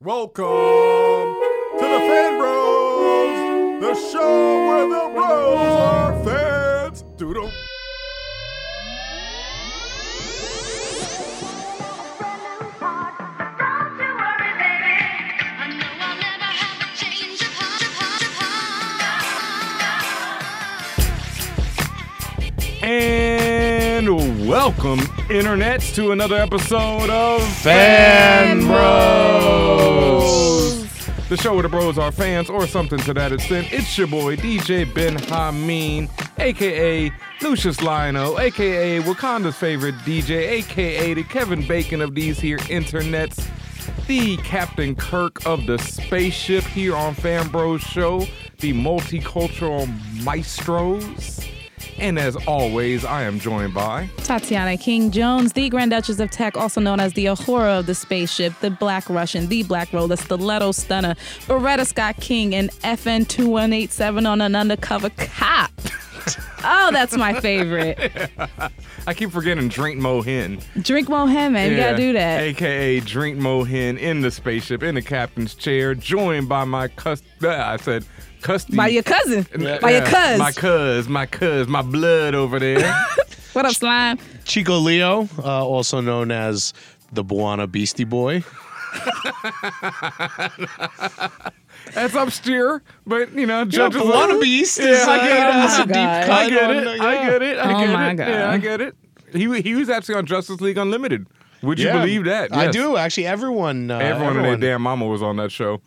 Welcome to the Fan Bros, the show where the bros are fans. Doodle. Welcome, internets, to another episode of Fan Bros. The show where the bros are fans or something to that extent. It's your boy, DJ Ben Hameen, aka Lucius Lino, aka Wakanda's favorite DJ, aka the Kevin Bacon of these here internets, the Captain Kirk of the spaceship here on Fan Bros Show, the multicultural maestros. And as always, I am joined by Tatiana King Jones, the Grand Duchess of Tech, also known as the Uhura of the spaceship, the Black Russian, the Black Roller, Stiletto Stunner, Beretta Scott King, and FN 2187 on an undercover cop. oh, that's my favorite. I keep forgetting Drink Mohin. Drink Mohammed, man. You gotta do that. AKA Drink Mohin in the spaceship, in the captain's chair, joined by my cus. uh, I said custody. By your cousin. Yeah, By your yeah, cuz. My cuz, my cuz, my blood over there. What up, slime? Chico Leo, uh, also known as the B'wana Beastie Boy. That's upsteer, but you know, judges. B'wana Beast Yeah, I get it. Oh a deep cut. I get on it. I get it. I Oh get my it. God. Yeah, I get it. He he was actually on Justice League Unlimited. Would you Yeah, believe that? I do actually. Everyone, uh, Everyone, and their damn mama was on that show.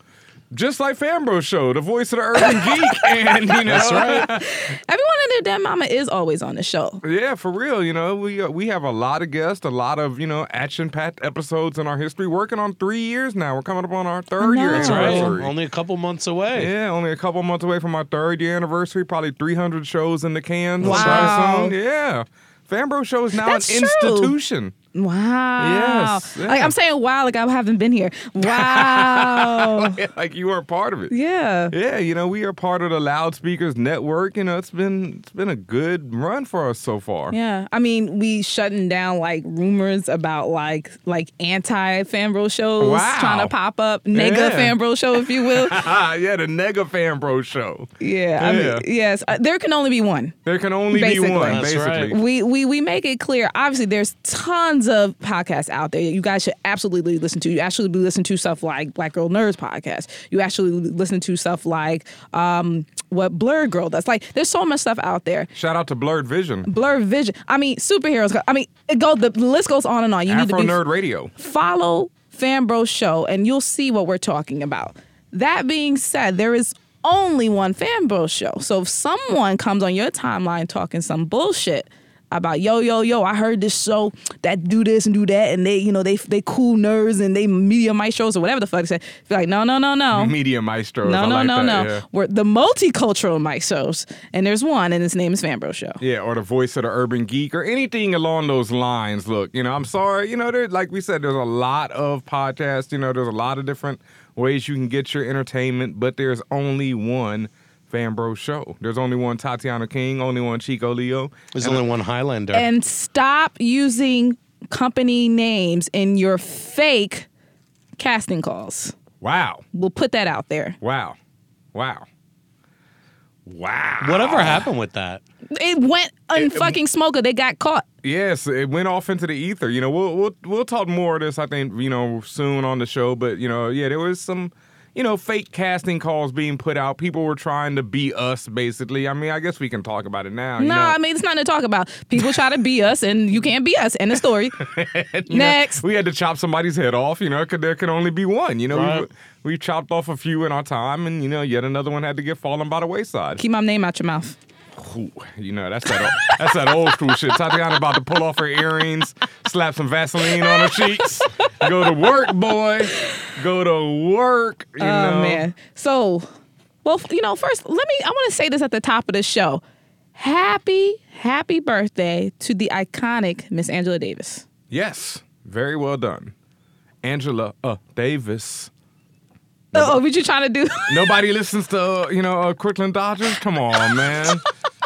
Just like Fanbro Show, the voice of the urban geek, and you know, That's right. Everyone in their damn mama is always on the show. Yeah, for real. You know, we uh, we have a lot of guests, a lot of you know action-packed episodes in our history. Working on three years now. We're coming up on our third year know. That's right. anniversary. Only a couple months away. Yeah, only a couple months away from our third year anniversary. Probably 300 shows in the can. Wow. soon. Yeah. Fanbro Show is now That's an true. institution. Wow. Yes, yeah. Like I'm saying wow, like I haven't been here. Wow. like you weren't part of it. yeah. Yeah, you know, we are part of the Loudspeakers Network. You know, it's been it's been a good run for us so far. Yeah, I mean, we shutting down like rumors about like like anti fanbro shows Wow. trying to pop up, nega Yeah. fanbro show, if you will. yeah, the Nega Fanbro Show. yeah, I Yeah. mean, yes, uh, there can only be one. There can only Basically. be one, That's basically. right. We we we make it clear. Obviously, there's tons of podcasts out there. You guys should absolutely listen to. You actually be listen to stuff like Black Girl Nerds podcast. You actually listen to stuff like um, what Blurred Girl does. Like, there's so much stuff out there. Shout out to Blurred Vision. Blurred Vision. I mean, superheroes. I mean, it go. The list goes on and on. You need to be Nerd Radio. follow Fanbro Show, and you'll see what we're talking about. That being said, there is only one Fanbro Show. So if someone comes on your timeline talking some bullshit about yo yo yo, I heard this show that do this and do that, and they you know they they cool nerds and they media maestros or whatever the fuck they say. Like no no no no. Media Maestros. No, I no, like no, that, no. Yeah. We're the multicultural maestros, and there's one, and his name is Fanbro Show. Yeah, or the voice of the urban geek, or anything along those lines. Look, you know, I'm sorry. You know, there, like we said, there's a lot of podcasts. You know, there's a lot of different ways you can get your entertainment, but there's only one Fanbro show. There's only one Tatiana King, only one Chico Leo. There's only one Highlander. and stop using company names in your fake casting calls. Wow, We'll put that out there. wow, wow, wow. Whatever happened with that? It went on fucking smoker. They got caught. Yes, it went off into the ether. You know, we'll we'll we'll talk more of this. I think you know soon on the show. But you know, yeah, there was some, you know, fake casting calls being put out. People were trying to be us, basically. I mean, I guess we can talk about it now. you no, know. I mean it's nothing to talk about. People try to be us, and you can't be us. End of story. You know, Next. we had to chop somebody's head off. You know, 'cause there can only be one. You know, Right. we we chopped off a few in our time, and you know, yet another one had to get fallen by the wayside. Keep my name out your mouth. You know, that's that old, that's that old school shit. Tatiana about to pull off her earrings, slap some Vaseline on her cheeks, go to work, boy, go to work. You Oh know, man. So, well, you know, first let me. I want to say this at the top of the show. Happy, happy birthday to the iconic Miss Angela Davis. Yes, very well done, Angela uh, Davis. Oh, what you trying to do? Nobody listens to uh, you know uh, Crooklyn Dodgers. Come on, man.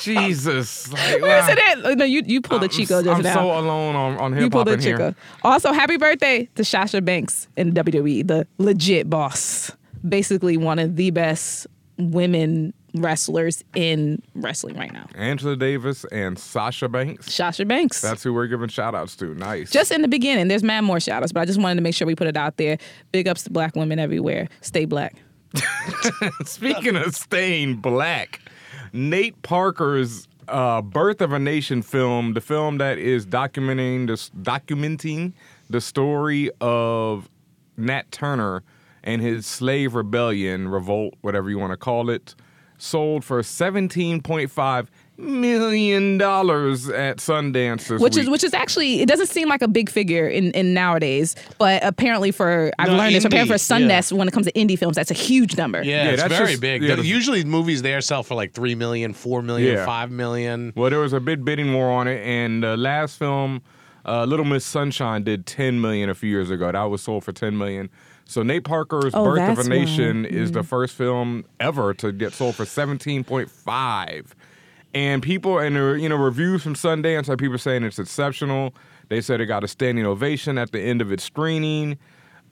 Jesus. Like, Where is wow. it at? Oh, No, you you pulled a I'm Chico just I'm now. so alone on, on you hip pulled a in here. Chico. Also, happy birthday to Sasha Banks in WWE, the legit boss. Basically, one of the best women wrestlers in wrestling right now. Angela Davis and Sasha Banks. Sasha Banks. That's who we're giving shout outs to. Nice. just in the beginning, there's mad more shout outs, but I just wanted to make sure we put it out there. Big ups to black women everywhere. Stay black. Speaking of staying black, Nate Parker's uh, "Birth of a Nation" film, the film that is documenting this documenting the story of Nat Turner and his slave rebellion, revolt, whatever you want to call it, sold for seventeen point five million dollars at Sundance this which week. is which is actually it doesn't seem like a big figure in, in nowadays, but apparently for I've No, learned this apparently for indie, yeah. Sundance when it comes to indie films, that's a huge number. Yeah, Yeah, it's that's very just- big. yeah, The- the- Usually movies there sell for like 3 million, 4 million, Yeah. 5 million. Well, there was a big bidding war on it, and the last film, uh, Little Miss Sunshine, did 10 million a few years ago. That was sold for 10 million. So Nate Parker's Oh, Birth of that's a why. Nation is the first film ever to get sold for 17.5. And people and you know reviews from Sundance have people saying it's exceptional. They said it got a standing ovation at the end of its screening.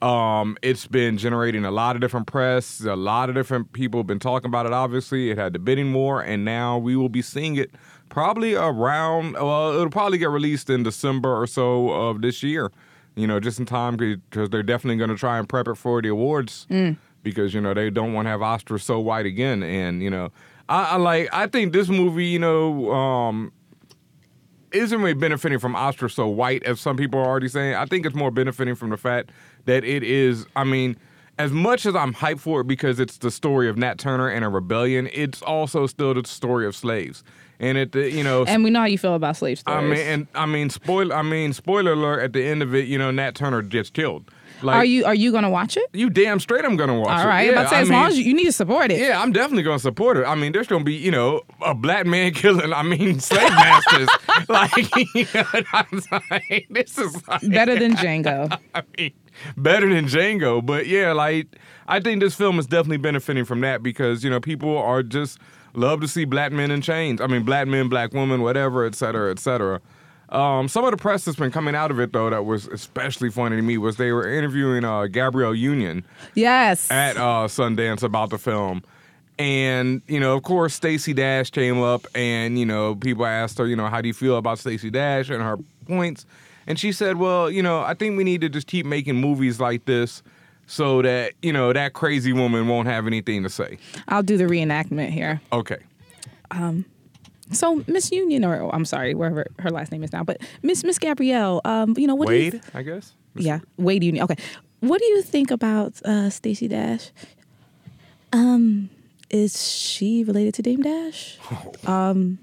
Um, it's been generating a lot of different press. A lot of different people have been talking about it. Obviously, it had the bidding war, and now we will be seeing it probably around. Well, it'll probably get released in December or so of this year. You know, just in time because they're definitely going to try and prep it for the awards because you know they don't want to have Oscar so white again. And you know, I, I like. I think this movie, you know, um, isn't really benefiting from Oscar so white as some people are already saying. I think it's more benefiting from the fact that it is. I mean, as much as I'm hyped for it because it's the story of Nat Turner and a rebellion, it's also still the story of slaves. And it, you know, And we know how you feel about slave stories. I mean, and I mean, spoiler. I mean, spoiler alert. At the end of it, you know, Nat Turner gets killed. Like, are you are you gonna watch it? You damn straight. I'm gonna watch it. All right, Yeah, about to say as mean, long as you, you need to support it. yeah, I'm definitely gonna support it. I mean, there's gonna be, you know, a black man killing. I mean, slave masters. like, you know, I'm like, this is like, Better than Django. I mean, better than Django. But yeah, like, I think this film is definitely benefiting from that because you know people are just love to see black men in chains. I mean, black men, black women, whatever, et cetera, et cetera. Um, some of the press that's been coming out of it though that was especially funny to me was they were interviewing uh, Gabrielle Union Yes. at uh, Sundance about the film. And, you know, of course, Stacey Dash came up and, you know, people asked her, you know, how do you feel about Stacey Dash and her points? And she said, well, you know, I think we need to just keep making movies like this so that, you know, that crazy woman won't have anything to say. I'll do the reenactment here. Okay. So Miss Union, or oh, I'm sorry, wherever her last name is now, but Miss Miss Gabrielle, um, you know what? Do you Wade, I guess? Yeah, Wade Union. Okay, what do you think about uh, Stacey Dash? Um, is she related to Dame Dash? Um,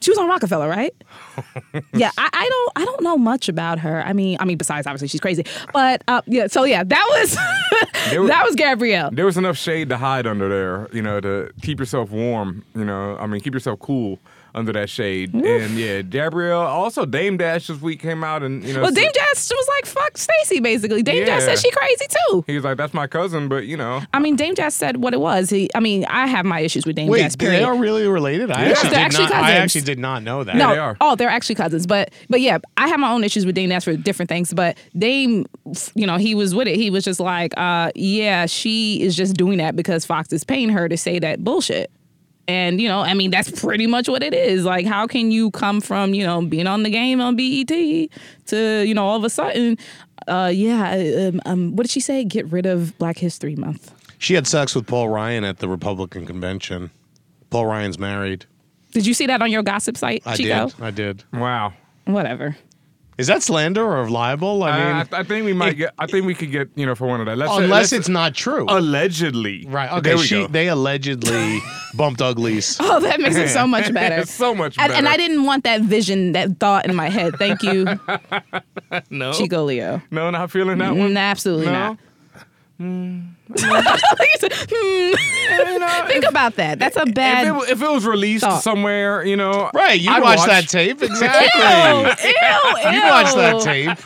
she was on Rockefeller, right? yeah, I, I don't I don't know much about her. I mean, I mean, besides obviously she's crazy, but uh, yeah. So yeah, that was was- that was Gabrielle. There was enough shade to hide under there, you know, to keep yourself warm, you know, I mean, keep yourself cool under that shade. And yeah, Gabrielle, also Dame Dash this week came out and, you know, Well, Dame Dash was like, "Fuck Stacey," basically. Dame Dash said she crazy too. he was like, that's my cousin, but, you know, I mean, Dame Dash said what it was. He, I mean, I have my issues with Dame Wait, Dash. they are really related? I Yes, actually they're did actually not. I actually did not know that. no, they are. oh, they're actually cousins. But but yeah, I have my own issues with Dame Dash for different things. But Dame, you know, he was with it. He was just like, uh, yeah, she is just doing that because Fox is paying her to say that bullshit. And you know, I mean, that's pretty much what it is. Like, how can you come from you know being on the game on BET to you know all of a sudden, uh, yeah, um, um, what did she say? Get rid of Black History Month. She had sex with Paul Ryan at the Republican convention. Paul Ryan's married. Did you see that on your gossip site, I Chico? did. I did. wow. Whatever. Is that slander or libel? I I, mean, I, I think we might get, I think we could get, you know, for one of that. Let's say- unless let's- it's not true. allegedly. right. Okay. There we She, go. they allegedly bumped uglies. Oh, that makes it so much better. So much And, better. and I didn't want that vision, that thought in my head. Thank you, no. Chico Leo. No, not feeling that one. Absolutely no. not. He said, hmm. Think about that. That's a If bad. it, if it was released thought. somewhere, you know, Right. You I'd watch, watch. that tape. Exactly. Ew, ew, You watched that tape.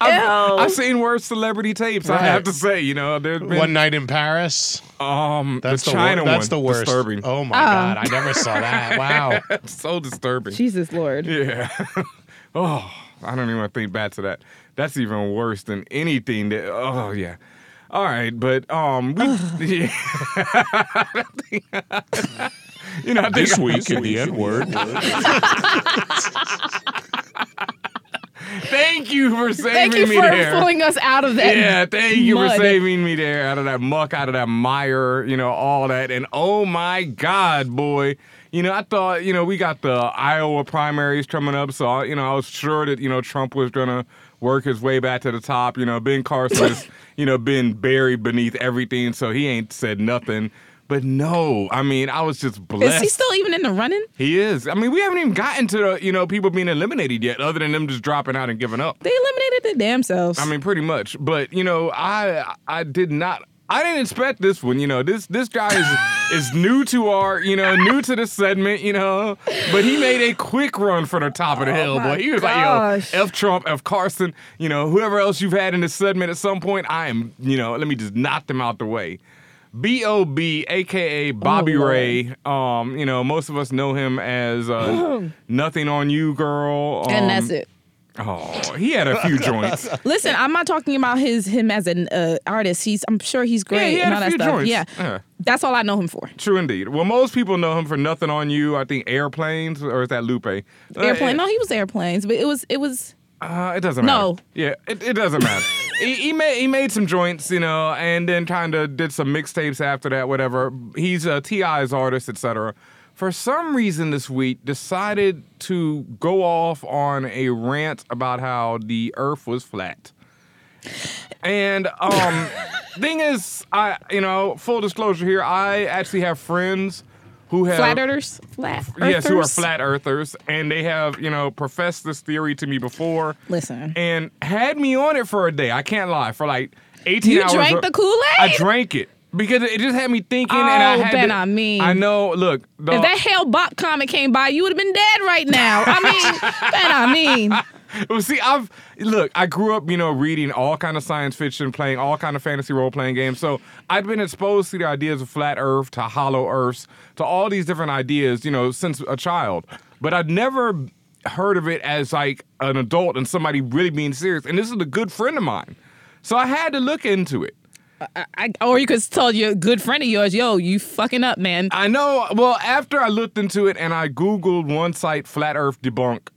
I've, Ew. I've seen worse celebrity tapes. I have to say, you know, there's been One night in Paris. um That's the the, China wor- That's the worst. Disturbing. Oh my god, I never saw that. Wow. so disturbing. Jesus Lord. Yeah. oh, I don't even want to think back to that. That's even worse than anything that. Oh yeah. All right, but um, we. yeah. you know, I think This week in the N word. Thank you for saving me. Thank you me for there. pulling us out of that. Yeah, thank you mud. for saving me there out of that muck, out of that mire, you know, all that. And oh my God, boy. You know, I thought, you know, we got the Iowa primaries coming up. So, you know, I was sure that, you know, Trump was going to work his way back to the top. You know, Ben Carson has, you know, been buried beneath everything. So he ain't said nothing. But no, I mean, I was just blessed. Is he still even in the running? He is. I mean, we haven't even gotten to the, you know, people being eliminated yet, other than them just dropping out and giving up. They eliminated their damn selves. I mean, pretty much. But you know, I I did not. I didn't expect this one. You know, this this guy is is new to our, you know, new to the segment. You know, but he made a quick run for the top of the hill, boy. He was gosh. like, yo, F Trump, F Carson, you know, whoever else you've had in the segment at some point, I am, you know, let me just knock them out the way. B.O.B., aka Bobby Oh, Ray. Um, you know, most of us know him as uh, Nothing on You Girl. and Um, that's it. Oh, he had a few joints. Listen, I'm not talking about his him as an uh, artist. He's I'm sure he's Yeah, great he and all a that few stuff. joints. Yeah. Yeah. That's all I know him for. True indeed. Well, most people know him for nothing on you. I think airplanes, or is that Lupe? Uh, Airplane. No, he was airplanes, but it was it was Uh, it doesn't matter. No. Yeah, it, it doesn't matter. he, he made he made some joints, you know, and then kind of did some mixtapes after that. Whatever. He's a T.I.'s artist, etc. For some reason this week, decided to go off on a rant about how the Earth was flat. And um, thing is, I you know, full disclosure here, I actually have friends who have flat earthers. Flat. Yes, who are flat earthers, and they have, you know, professed this theory to me before. Listen. And had me on it for a day. I can't lie. For like 18 You hours. You drank the Kool-Aid? I drank it. Because it just had me thinking, and I Oh, had Ben, to- I mean. I know. Look, If that Hell Bop comic came by, you would have been dead right now. I mean, Ben, I mean, well, see, I've look. I grew up, you know, reading all kind of science fiction, playing all kind of fantasy role playing games. So I've been exposed to the ideas of flat Earth, to hollow Earths, to all these different ideas, you know, since a child. But I'd never heard of it as like an adult and somebody really being serious. And this is a good friend of mine, so I had to look into it. I, or you could tell your good friend of yours, yo, you fucking up, man. I know. Well, after I looked into it and I googled one site, flat Earth debunk.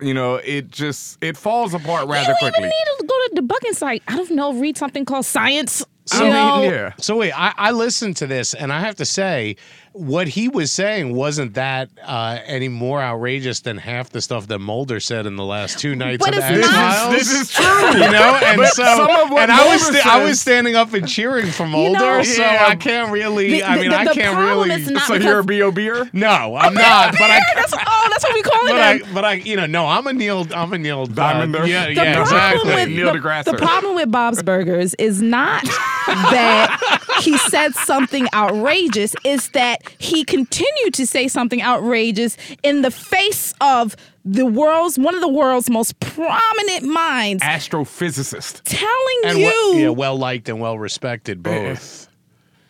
You know, it just it falls apart rather you don't quickly. even need to go to the bucking site. I don't know, read something called science. I mean, yeah. So wait, I, I listened to this, and I have to say, what he was saying wasn't that uh, any more outrageous than half the stuff that Mulder said in the last two nights But of it's X not- Files. This is true. you know, and But so some of what and I was Mulder sta- I was standing up and cheering for Mulder, know- so Yeah. I can't really. The- I mean, the- I can't really. is not- So you're a B.O. beer? no, I'm not. But I. that's, oh, that's what we call it. But I, but I, you know, no, I'm a Neil, I'm a Neil Diamond. Uh, yeah, The yeah, exactly. with Neil the, deGrasse the Tyson. problem with Bob's Burgers is not that he said something outrageous, is that he continued to say something outrageous in the face of the world's one of the world's most prominent minds Astrophysicist. telling and you we- yeah, well liked and well respected both.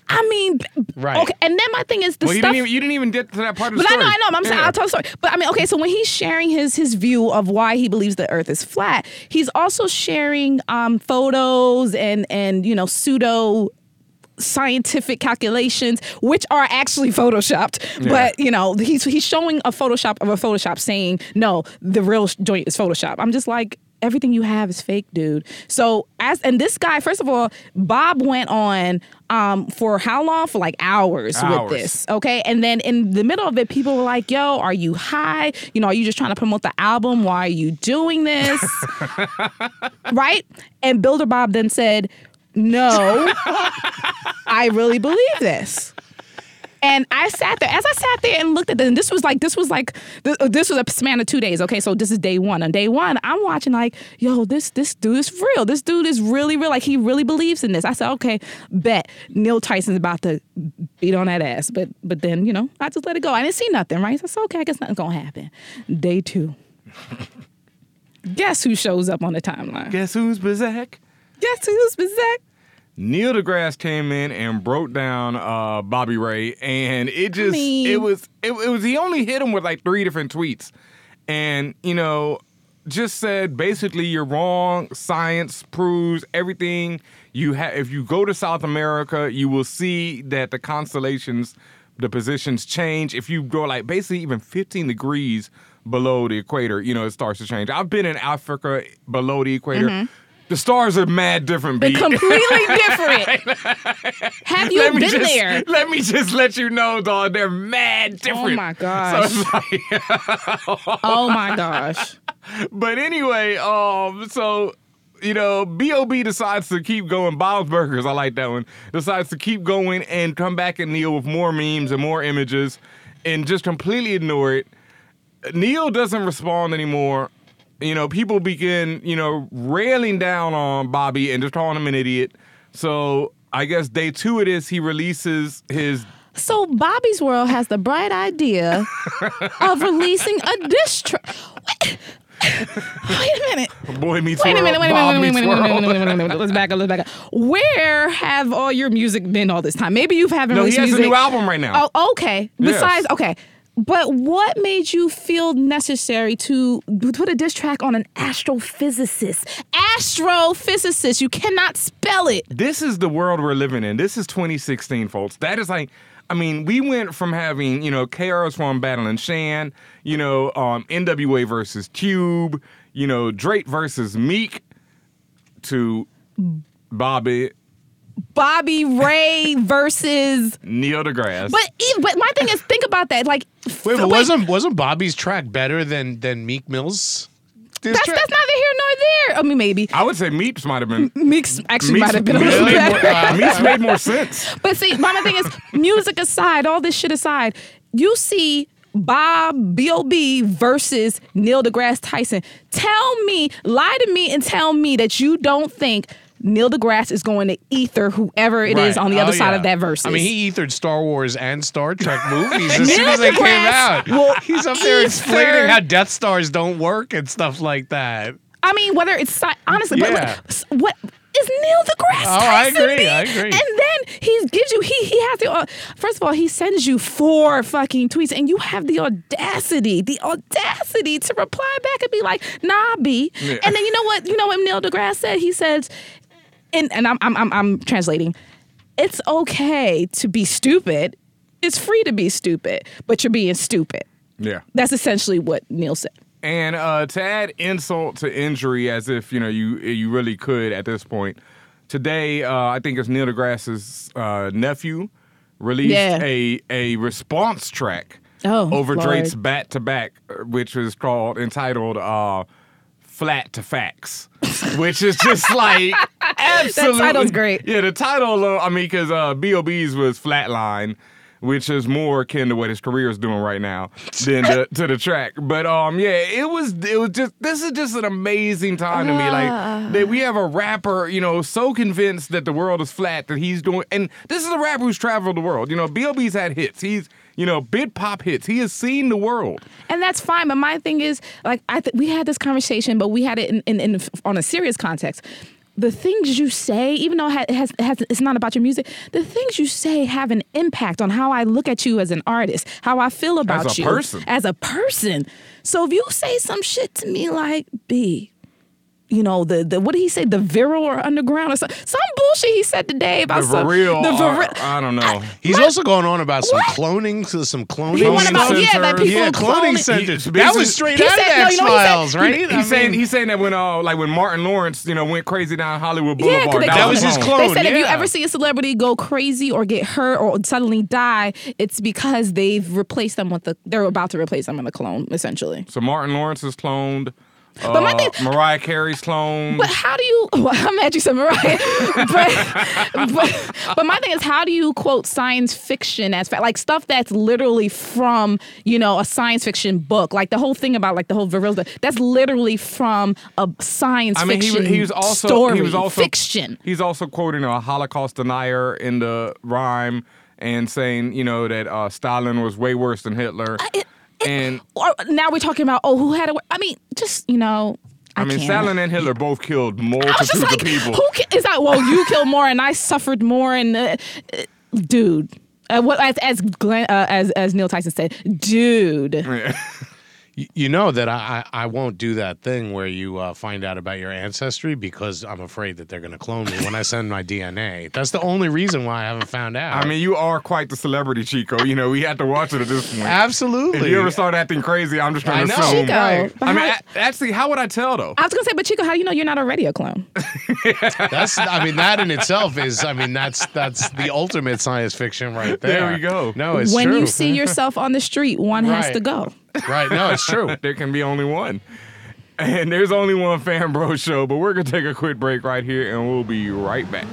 I mean Right. okay and then my thing is the Well, you stuff didn't even you didn't even get to that part of the But I know, I know. I'm saying I'll tell the story. But I mean, okay. So when he's sharing his his view of why he believes the Earth is flat, he's also sharing um, photos and and you know pseudo scientific calculations which are actually photoshopped. But you know he's he's showing a photoshop of a photoshop saying no the real joint is photoshop. I'm just like everything you have is fake dude. So as and this guy first of all bob went on um for how long? For like hours, Hours. with this okay? And then in the middle of it people were like yo are you high? You know are you just trying to promote the album? Why are you doing this? Right? And builder bob then said no I really believe this. And I sat there as I sat there and looked at this. And this was like this was like th- uh, this was a span of two days. Okay, so this is day one. On day one, I'm watching like, yo, this this dude is real. This dude is really real. Like he really believes in this. I said, okay, bet Neil Tyson's about to beat on that ass. But but then you know I just let it go. I didn't see nothing. Right? So I said, okay, I guess nothing's gonna happen. Day two. Guess who shows up on the timeline? Guess who's Bazak? Guess who's Bazak? Neil deGrasse came in and broke down uh, Bobby Ray, and it just mean- it was it, it was he only hit him with like three different tweets, and you know just said basically you're wrong. Science proves everything. You have if you go to South America, you will see that the constellations, the positions change. If you go like basically even 15 degrees below the equator, you know it starts to change. I've been in Africa below the equator. The stars are mad different. They're completely different. Have you been just, there? Let me just let you know, dog. They're mad different. Oh my gosh. So like, oh my gosh. but anyway, um, so you know, Bob decides to keep going. Bob's Burgers, I like that one. Decides to keep going and come back at Neil with more memes and more images, and just completely ignore it. Neil doesn't respond anymore. You know, people begin, you know, railing down on Bobby and just calling him an idiot. So I guess day two it is he releases his So Bobby's World has the bright idea of releasing a diss track. Wait, a minute. Boy Meets Wait a World. minute, wait a minute, wait a minute, wait a minute, wait a minute, wait a minute, wait a minute. Let's back up, let's back up. Where have all your music been all this time? Maybe you haven't No, he has music. a new album right now. Oh, okay. Yes. Besides, okay. But what made you feel necessary to put a diss track on an astrophysicist? Astrophysicist. You cannot spell it. this is the world we're living in. This is 2016, folks. That is like, I mean, we went from having, you know, KRS One battling Shan, you know, um, NWA versus Cube, you know, Drake versus Meek, to Bobby, Bobby Ray versus. Neil deGrasse. But e- but my thing is, think about that. Like, Wait, f- but wasn't wasn't Bobby's track better than than Meek Mill's? that's track? that's neither here nor there. I mean, maybe I would say Meeks might have been. Meeks actually might have been a little made better. more, uh, Meeks made more sense. But see, my thing is, music aside, all this shit aside, you see Bob B.O.B. versus Neil deGrasse Tyson. Tell me, lie to me and tell me that you don't think Neil deGrasse is going to ether whoever it is Right. on the other Oh, side yeah. of that verse. I mean, he ethered Star Wars and Star Trek movies as soon as they came out. will He's up there ether- explaining how Death Stars don't work and stuff like that. I mean, whether it's honestly, but Yeah. what, what is Neil deGrasse Oh, I agree, be? I agree. And then he gives you he he has the uh, first of all he sends you four fucking tweets and you have the audacity the audacity to reply back and be like nah B Yeah. and then you know what you know what Neil deGrasse said he says and and I'm I'm I'm, I'm translating it's okay to be stupid it's free to be stupid but you're being stupid Yeah. that's essentially what Neil said. And uh, to add insult to injury, as if you know you you really could at this point. Today, uh, I think it's Neil deGrasse's uh, nephew released Yeah. a a response track Oh, over Lord. Drake's "Back to Back," which was called entitled uh, "Flat to Facts," which is just like absolutely. title's great. Yeah, the title. Uh, I mean, because uh, Bob's was Flatline. Which is more akin to what his career is doing right now than the, to the track, but um, yeah, it was it was just this is just an amazing time to me. Like that we have a rapper, you know, so convinced that the world is flat that he's doing, and this is a rapper who's traveled the world. You know, Bob's had hits. He's you know big pop hits. He has seen the world. and that's fine. But my thing is, like, I th- we had this conversation, but we had it in, in, in on a serious context. The things you say, even though it has, it has, it's not about your music, the things you say have an impact on how I look at you as an artist, how I feel about a you person. as a person. So if you say some shit to me like B, you know the the what did he say the viral or underground or some, some bullshit he said today about The some, real, the viril- I don't know. He's also going on about some What? cloning, so some cloning. He went Cloning about yeah that centers. people yeah, cloning- cloning centers. He- That was straight he out said- of X you know what he said? Files, right? He's saying he's saying that when uh like when Martin Lawrence you know went crazy down Hollywood Yeah, 'cause Boulevard they That call was his clone. clone. They said if you ever see a celebrity go crazy or get hurt or suddenly die, it's because they've replaced them with the. They're about to replace them with a clone, essentially. So Martin Lawrence is cloned. But my uh, thing- Mariah Carey's cloned. But how do you? Well, I'm mad you said Mariah. but, but but my thing is, how do you quote science fiction as fact? Like stuff that's literally from you know a science fiction book. Like the whole thing about like the whole virility. That's literally from a science I mean, fiction was- he was also story. he was also fiction. He's also quoting a Holocaust denier in the rhyme and saying, you know, that uh, Stalin was way worse than Hitler. it- and or now we're talking about oh who had a I mean just you know I, mean, can't. Stalin and Hitler both killed I multitudes like, of people. who is that? Well, you killed more, and I suffered more, and uh, uh, dude. Uh, what as as Glenn, uh, as as Neil Tyson said, dude. Y- You know that I, I I won't do that thing where you uh, find out about your ancestry because I'm afraid that they're going to clone me when I send my DNA. That's the only reason why I haven't found out. I mean, you are quite the celebrity, Chico. You know, we had to watch it at this point. absolutely. If you ever start acting crazy, I'm just trying I to know. assume. Chico, right. I mean, how- a- actually, how would I tell though? I was gonna say, but Chico, how do you know you're not already a clone? That's I mean that in itself is I mean that's that's the ultimate science fiction right there. There we go. No, it's when true. you see yourself on the street, one has to go. Right. No, it's true. there can be only one. And there's only one Fan Bro show, but we're going to take a quick break right here and we'll be right back.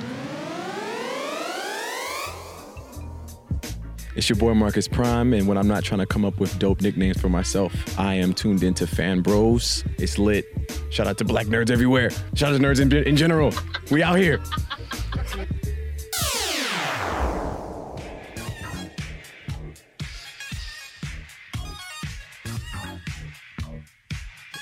It's your boy Marcus Prime, and when I'm not trying to come up with dope nicknames for myself, I am tuned into Fan Bros. It's lit. Shout out to black nerds everywhere. Shout out to nerds in, in general. We out here.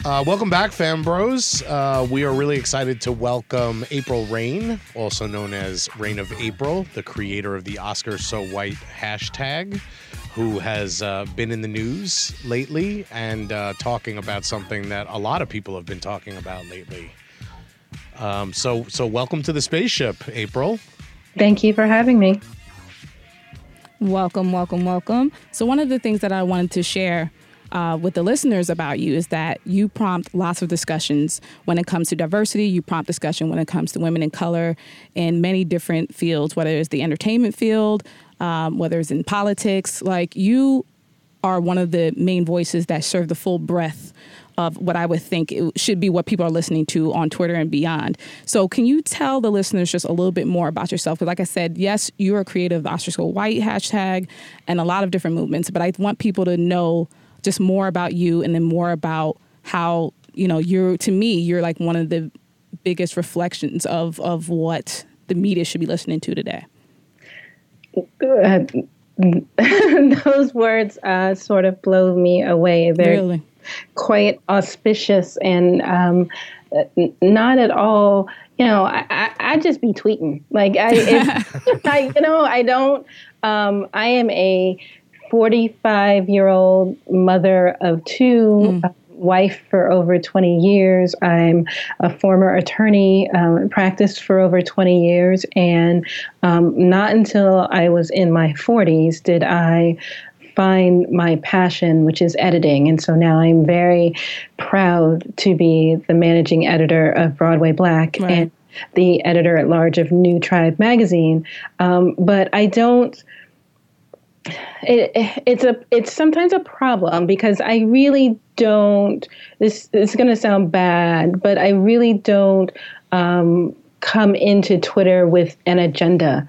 Uh, welcome back, fam bros. Uh, we are really excited to welcome April Reign, also known as Reign of April, the creator of the Oscar So White hashtag, who has uh, been in the news lately and uh, talking about something that a lot of people have been talking about lately. Um, so, so welcome to the spaceship, April. Thank you for having me. Welcome, welcome, welcome. So, one of the things that I wanted to share uh, with the listeners about you is that you prompt lots of discussions when it comes to diversity. You prompt discussion when it comes to women in color in many different fields, whether it's the entertainment field, um, whether it's in politics. Like, you are one of the main voices that serve the full breadth of what I would think it should be what people are listening to on Twitter and beyond. So, can you tell the listeners just a little bit more about yourself? Because, like I said, yes, you're a creator of So White hashtag and a lot of different movements, but I want people to know just more about you and then more about how, you know, you're, to me, you're like one of the biggest reflections of, of what the media should be listening to today. Uh, those words uh, sort of blow me away. They're Really? quite auspicious and um, not at all. You know, I, I, I just be tweeting. Like I, if, I, you know, I don't. Um, I am a 45 year old mother of two. a Wife for over 20 years. I'm a former attorney, um, practiced for over 20 years, and um, not until I was in my 40s did I find my passion, which is editing. And so now I'm very proud to be the managing editor of Broadway Black Right. and the editor at large of NuTribe magazine. Um, but I don't. It, it's a it's sometimes a problem because I really don't. This is going to sound bad, but I really don't um, come into Twitter with an agenda.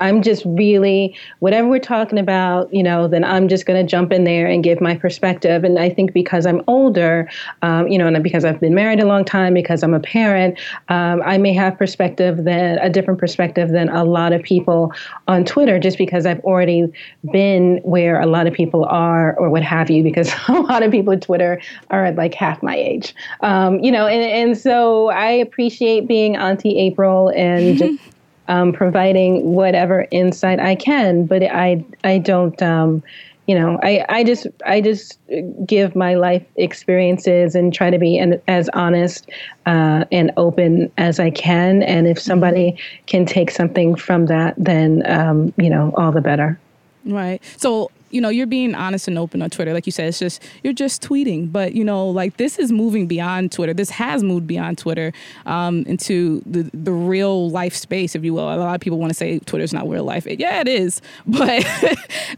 I'm just really whatever we're talking about, you know, then I'm just going to jump in there and give my perspective. And I think because I'm older, um, you know, and because I've been married a long time, because I'm a parent, um, I may have perspective than a different perspective than a lot of people on Twitter, just because I've already been where a lot of people are, or what have you. Because a lot of people at Twitter are at like half my age, um, you know, and and so I appreciate being Auntie April and. just um, providing whatever insight I can, but I I don't um, you know I, I just I just give my life experiences and try to be an, as honest uh, and open as I can, and if somebody can take something from that, then um, you know all the better. Right. So, you know, you're being honest and open on Twitter. Like you said, it's just, you're just tweeting. But, you know, like this is moving beyond Twitter. This has moved beyond Twitter um, into the, the real life space, if you will. A lot of people want to say Twitter's not real life. Yeah, it is. But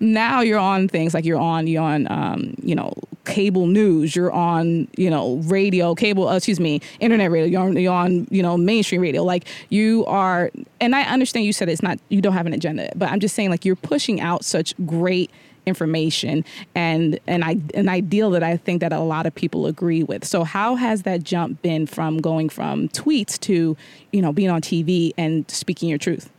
now you're on things like you're on, you're on, um, you know, cable news. You're on, you know, radio, cable, uh, excuse me, internet radio. You're on, you're on, you know, mainstream radio. Like you are, and I understand you said it's not, you don't have an agenda, but I'm just saying like you're pushing out such great information and I an ideal that I think that a lot of people agree with. So how has that jump been from going from tweets to, you know, being on TV and speaking your truth?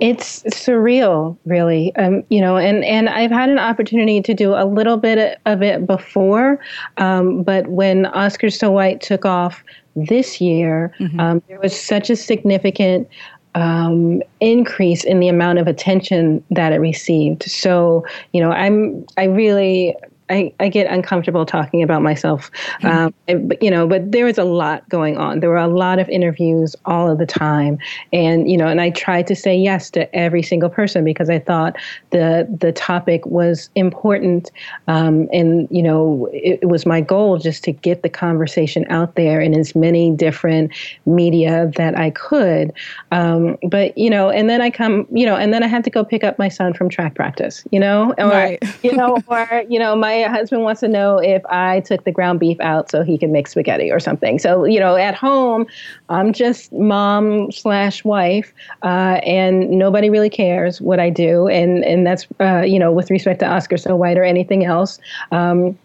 it's surreal really um, you know and and i've had an opportunity to do a little bit of it before um, but when oscar so white took off this year um, there was such a significant um, increase in the amount of attention that it received. So you know i'm i really I, I get uncomfortable talking about myself, um, and- but you know. But there was a lot going on. There were a lot of interviews all of the time, and you know. And I tried to say yes to every single person because I thought the the topic was important, um, and you know, it, it was my goal just to get the conversation out there in as many different media that I could. Um, but you know, and then I come, you know, and then I had to go pick up my son from track practice, you know, or Right. you know, or you know, my husband wants to know if I took the ground beef out so he can make spaghetti or something. So you know, at home, I'm just mom slash wife, uh, and nobody really cares what I do, and and that's uh, you know, with respect to Oscar So White or anything else. Um,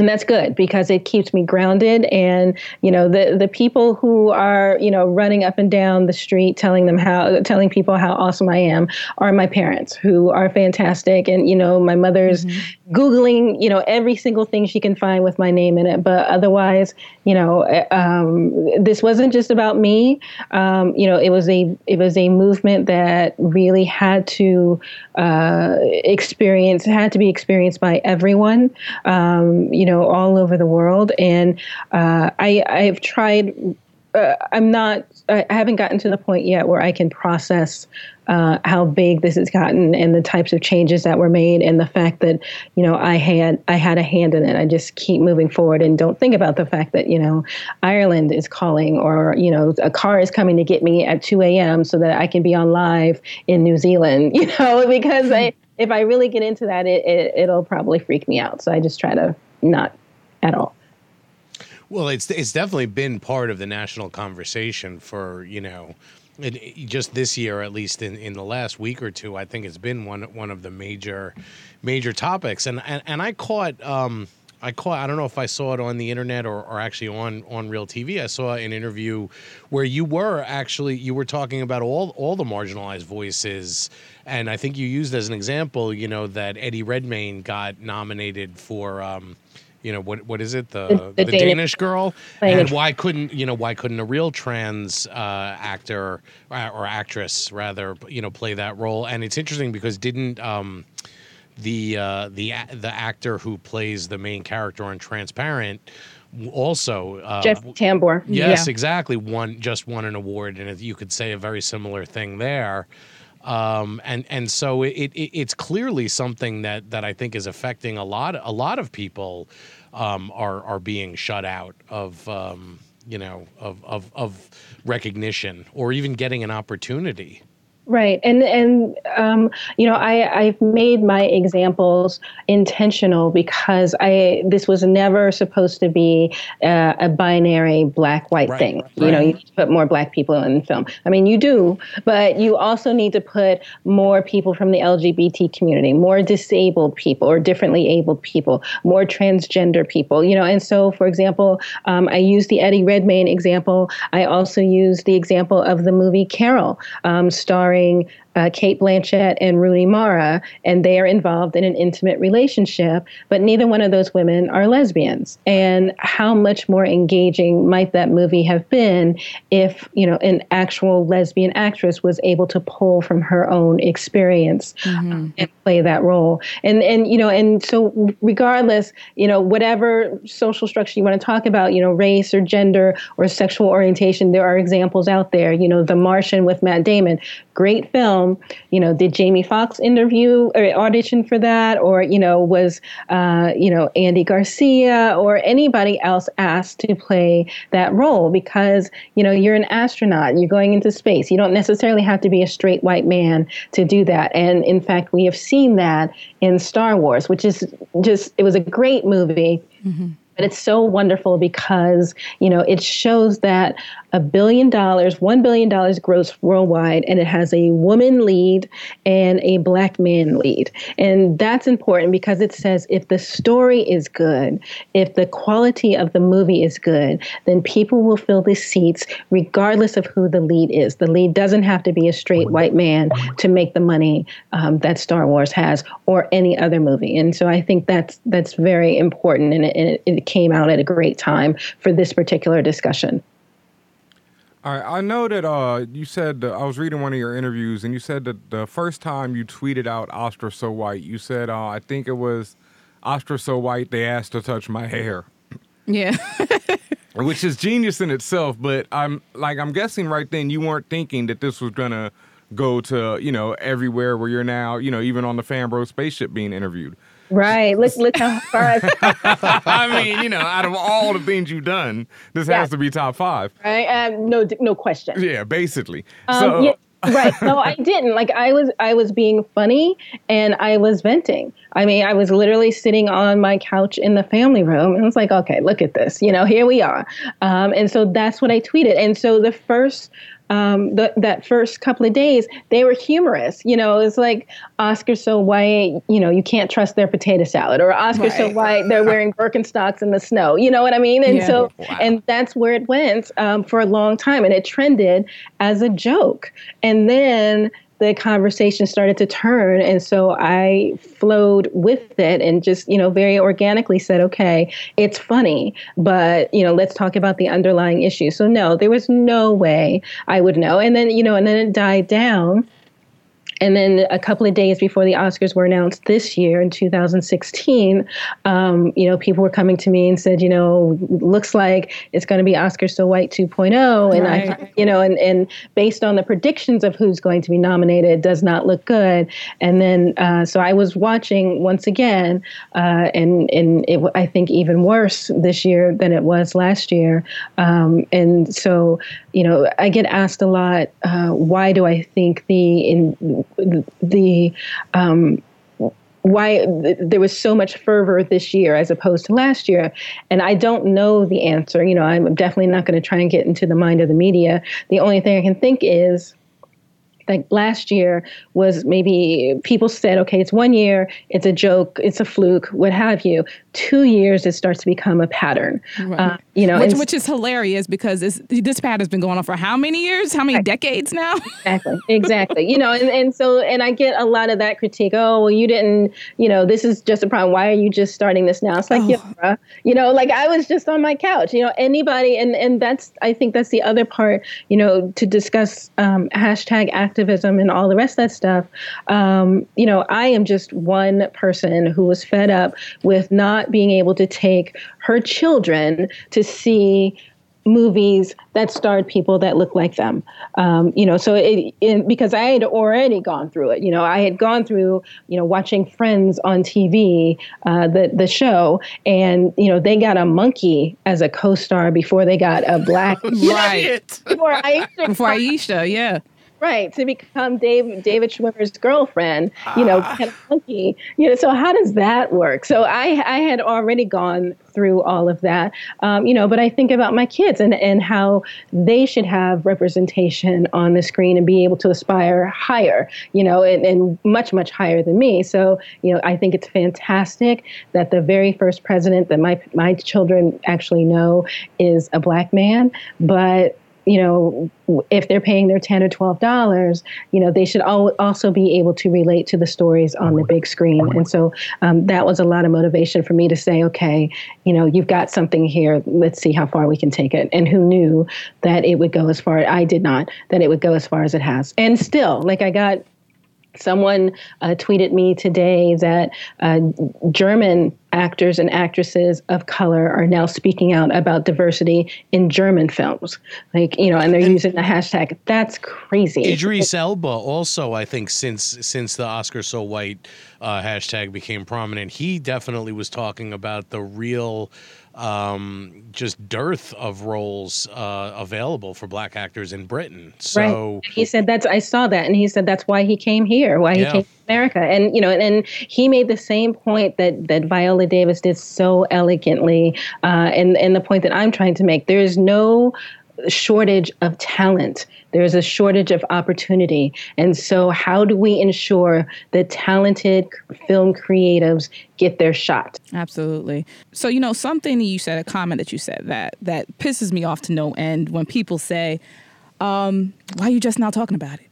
and that's good because it keeps me grounded and you know the the people who are you know running up and down the street telling them how telling people how awesome I am are my parents who are fantastic. And you know my mother's googling you know every single thing she can find with my name in it. But otherwise you know uh, um, this wasn't just about me. Um, you know it was a it was a movement that really had to uh, experience had to be experienced by everyone. Um, you know all over the world and uh, I I've tried uh, I'm not I haven't gotten to the point yet where I can process uh, how big this has gotten and the types of changes that were made and the fact that you know I had I had a hand in it. I just keep moving forward and don't think about the fact that you know Ireland is calling or you know a car is coming to get me at 2 a.m. so that I can be on live in New Zealand. You know because I if I really get into that it, it it'll probably freak me out. So I just try to not at all. Well, it's it's definitely been part of the national conversation for you know, it, just this year at least in, in the last week or two. I think it's been one one of the major major topics, and and, and I caught. Um, I caught. I don't know if I saw it on the internet or, or actually on on real TV. I saw an interview where you were actually you were talking about all all the marginalized voices, and I think you used as an example, you know, that Eddie Redmayne got nominated for, um, you know, what what is it, the The- the, the Danish, Danish- girl, Danish. and why couldn't you know why couldn't a real trans uh, actor uh, or actress rather you know play that role? And it's interesting because didn't um, the uh, the the actor who plays the main character on Transparent also uh, Jeff Tambor. Yes, Yeah. exactly. One just won an award, and you could say a very similar thing there. Um, and and so it, it it's clearly something that that I think is affecting a lot a lot of people um, are are being shut out of um, you know of, of of recognition or even getting an opportunity. Right, and and um, you know, I I've made my examples intentional because I this was never supposed to be uh, a binary black white Right, thing. right, You know, you need to put more black people in the film. I mean, you do, but you also need to put more people from the LGBT community, more disabled people or differently abled people, more transgender people. You know, and so for example, um, I use the Eddie Redmayne example. I also use the example of the movie Carol, um, starring sharing uh, Cate Blanchett and Rooney Mara, and they are involved in an intimate relationship, but neither one of those women are lesbians. And how much more engaging might that movie have been if, you know, an actual lesbian actress was able to pull from her own experience um, and play that role? And and you know, and so regardless, you know, whatever social structure you want to talk about, you know, race or gender or sexual orientation, there are examples out there. You know, The Martian with Matt Damon, great film. You know, did Jamie Foxx interview or audition for that, or you know, was uh, you know Andy Garcia or anybody else asked to play that role? Because you know, you're an astronaut, you're going into space. You don't necessarily have to be a straight white man to do that. And in fact, we have seen that in Star Wars, which is just it was a great movie. But but it's so wonderful because you know it shows that a billion dollars, one billion dollars gross worldwide, and it has a woman lead and a black man lead, and that's important because it says if the story is good, if the quality of the movie is good, then people will fill the seats regardless of who the lead is. The lead doesn't have to be a straight white man to make the money um, that Star Wars has or any other movie, and so I think that's that's very important, and it, it came out at a great time for this particular discussion. All right, I know that uh, you said uh, I was reading one of your interviews, and you said that the first time you tweeted out "Oscar so white," you said, uh, "I think it was Oscar so white they asked to touch my hair," Yeah. which is genius in itself. But I'm like, I'm guessing right then you weren't thinking that this was gonna go to you know everywhere where you're now, you know, even on the Fanbro spaceship being interviewed. Right. Look look how far I've I mean, you know, out of all the things you've done, this Yeah. has to be top five. right. Um, no no question. Yeah, basically. Um, so yeah, right. No, I didn't. Like I was I was being funny and I was venting. I mean, I was literally sitting on my couch in the family room and I was like, okay, look at this. You know, here we are. Um, and so that's what I tweeted. And so the first um, the, that first couple of days, they were humorous. You know, it's like Oscar so white, you know, you can't trust their potato salad, or Oscar so Right. white, they're wearing Birkenstocks in the snow. You know what I mean? And Yeah. so, and that's where it went um, for a long time, and it trended as a joke. And then the conversation started to turn, and so I flowed with it and just, you know, very organically said, "Okay, it's funny, but you know, let's talk about the underlying issue." So no, there was no way I would know. And then, you know, and then it died down. And then a couple of days before the Oscars were announced this year in 2016, um, you know, people were coming to me and said, you know, looks like it's going to be Oscar So White 2.0, and I, you know, and and based on the predictions of who's going to be nominated, it does not look good. And then, uh, so I was watching once again, uh, and and it, I think even worse this year than it was last year. Um, and so, you know, I get asked a lot, uh, why do I think the in the um, why th- there was so much fervor this year as opposed to last year. And i don't know the answer. You know i'm definitely not going to try and get into the mind of the media. The only thing i can think is like last year was maybe people said, okay, it's one year, it's a joke, it's a fluke, what have you. Two years, it starts to become a pattern. Uh, you know, which, which is hilarious because it's, this pattern's been going on for how many years? How many decades now? exactly exactly you know and, and so and i get a lot of that critique oh well you didn't you know this is just a problem why are you just starting this now it's like yeah bruh. you know like i was just on my couch you know anybody and and that's i think that's the other part you know to discuss um, hashtag activism and all the rest of that stuff um, you know i am just one person who was fed up with not being able to take her children to see movies that starred people that look like them. Um, you know, so it, it because I had already gone through it. You know, I had gone through you know watching Friends on TV, uh, the the show, and you know they got a monkey as a co-star before they got a black. right. before I Before Aisha, yeah. Right to become Dave David Schwimmer's girlfriend. You know, kind of funky. You know, so how does that work? So I I had already gone through all of that. Um, you know, but I think about my kids and and how they should have representation on the screen and be able to aspire higher. You know, and, and much much higher than me. So you know, I think it's fantastic that the very first president that my my children actually know is a black man, but you know, if they're paying their ten or twelve dollars, you know, they should al- also be able to relate to the stories on the big screen. And so um, that was a lot of motivation for me to say, okay, you know, you've got something here. Let's see how far we can take it. And who knew that it would go as far? I did not. That it would go as far as it has. And still, like I got Someone uh, tweeted me today that uh, German actors and actresses of color are now speaking out about diversity in German films. Like, you know, and they're using the hashtag. That's crazy. Idris Elba also, I think, since since the Oscar so white uh, hashtag became prominent, he definitely was talking about the real um, just dearth of roles uh, available for black actors in Britain. So right. He said that's I saw that and he said that's why he came here, why he Yeah. came to America. And you know, and, and he made the same point that that Viola Davis did so elegantly, uh, and and the point that I'm trying to make. There is no shortage of talent. There's a shortage of opportunity. And so, how do we ensure that talented film creatives get their shot? Absolutely. So you know something you said, a comment that you said that that pisses me off to no end when people say, um, "Why are you just now talking about it?"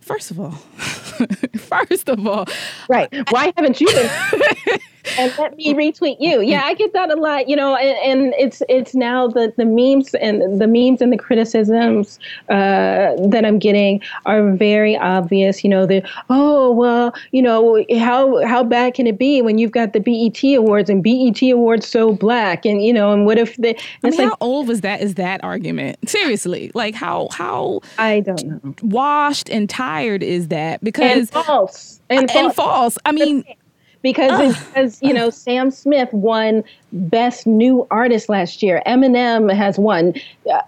First of all, first of all, Right. Why haven't you been? and let me retweet you. Yeah, I get that a lot. You know, and, and it's it's now the the memes and the memes and the criticisms uh, that I'm getting are very obvious. You know, the oh well, you know how how bad can it be when you've got the BET awards and BET awards so black and you know and what if the I mean, like how old was that? Is that argument seriously? Like how how I don't know washed and tired is that? and Because false and, and false. I mean, because because you know Sam Smith won best new artist last year. Eminem has won.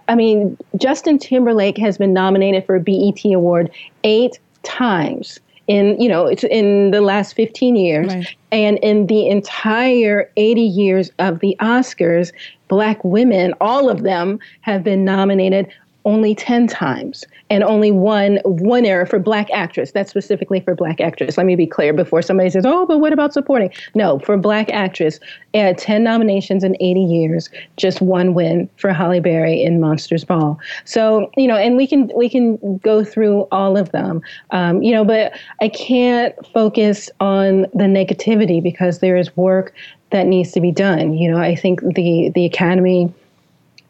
I mean, Justin Timberlake has been nominated for a BET award eight times in you know it's in the last 15 years Right. and in the entire 80 years of the Oscars black women all of them have been nominated only 10 times and only one winner for black actress. That's specifically for black actress. Let me be clear before somebody says oh but what about supporting? No for black actress uh, 10 nominations in 80 years just one win for Halle Berry in monsters ball. So you know and we can we can go through all of them. Um, you know but i can't focus on the negativity because there is work that needs to be done. You know i think the the academy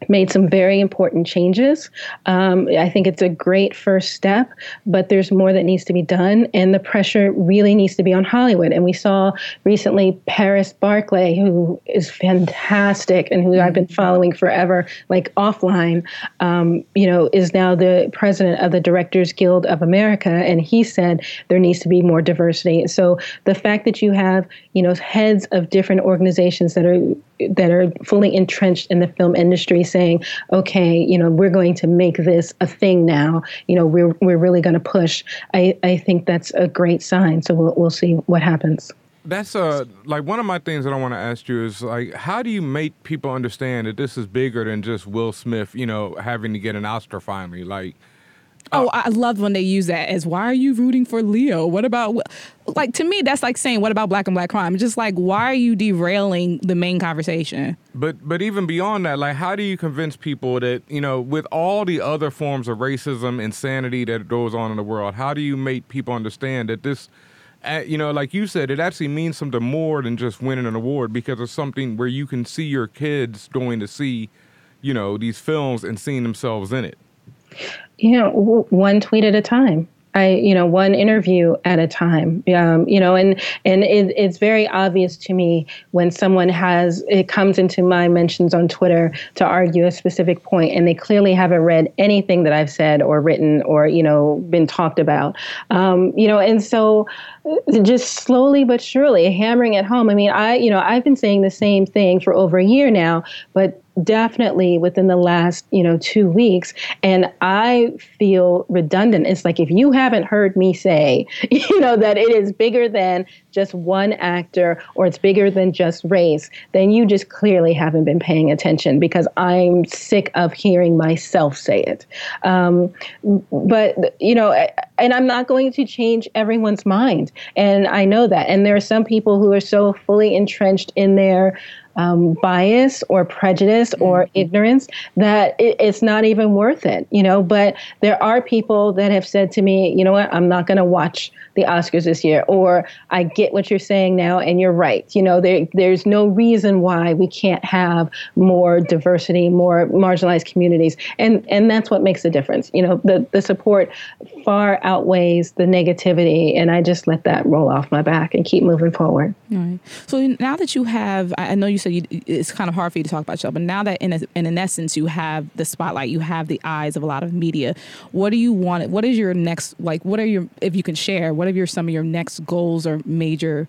made some very important changes. Um, I think it's a great first step, but there's more that needs to be done, and the pressure really needs to be on Hollywood. And we saw recently Paris Barclay, who is fantastic and who I've been following forever, like offline, um, you know, is now the president of the Directors Guild of America, and he said there needs to be more diversity. So the fact that you have, you know, heads of different organizations that are that are fully entrenched in the film industry saying, okay, you know, we're going to make this a thing now. You know, we're we're really going to push. I, I think that's a great sign. So we'll we'll see what happens. That's uh like one of my things that I want to ask you is like how do you make people understand that this is bigger than just Will Smith, you know, having to get an Oscar finally? Like Oh, I love when they use that as why are you rooting for Leo? What about like to me that's like saying what about black and black crime? Just like why are you derailing the main conversation? But but even beyond that, like how do you convince people that you know, with all the other forms of racism, insanity that goes on in the world, how do you make people understand that this, uh, you know, like you said, it actually means something more than just winning an award because it's something where you can see your kids going to see, you know, these films and seeing themselves in it. You know w- one tweet at a time. I you know one interview at a time. Um, you know and and it, it's very obvious to me when someone has it comes into my mentions on twitter to argue a specific point and they clearly haven't read anything that i've said or written or you know been talked about. Um, you know and so uh, just slowly but surely hammering it home. I mean i you know i've been saying the same thing for over a year now but definitely within the last you know two weeks. And i feel redundant. It's like if you haven't heard me say you know that it is bigger than just one actor or it's bigger than just race then you just clearly haven't been paying attention because i'm sick of hearing myself say it. Um, but you know and i'm not going to change everyone's mind. And i know that. And there are some people who are so fully entrenched in their um, bias or prejudice or ignorance that it, it's not even worth it, you know. But there are people that have said to me, you know what, I'm not going to watch the Oscars this year, or I get what you're saying now, and you're right. You know, there, there's no reason why we can't have more diversity, more marginalized communities, and and that's what makes the difference. You know, the the support far outweighs the negativity, and I just let that roll off my back and keep moving forward. Right. So now that you have, I know you said you, it's kind of hard for you to talk about yourself, but now that in a, in an essence you have the spotlight, you have the eyes of a lot of media. What do you want? What is your next like? What are your if you can share? What are your some of your next goals or major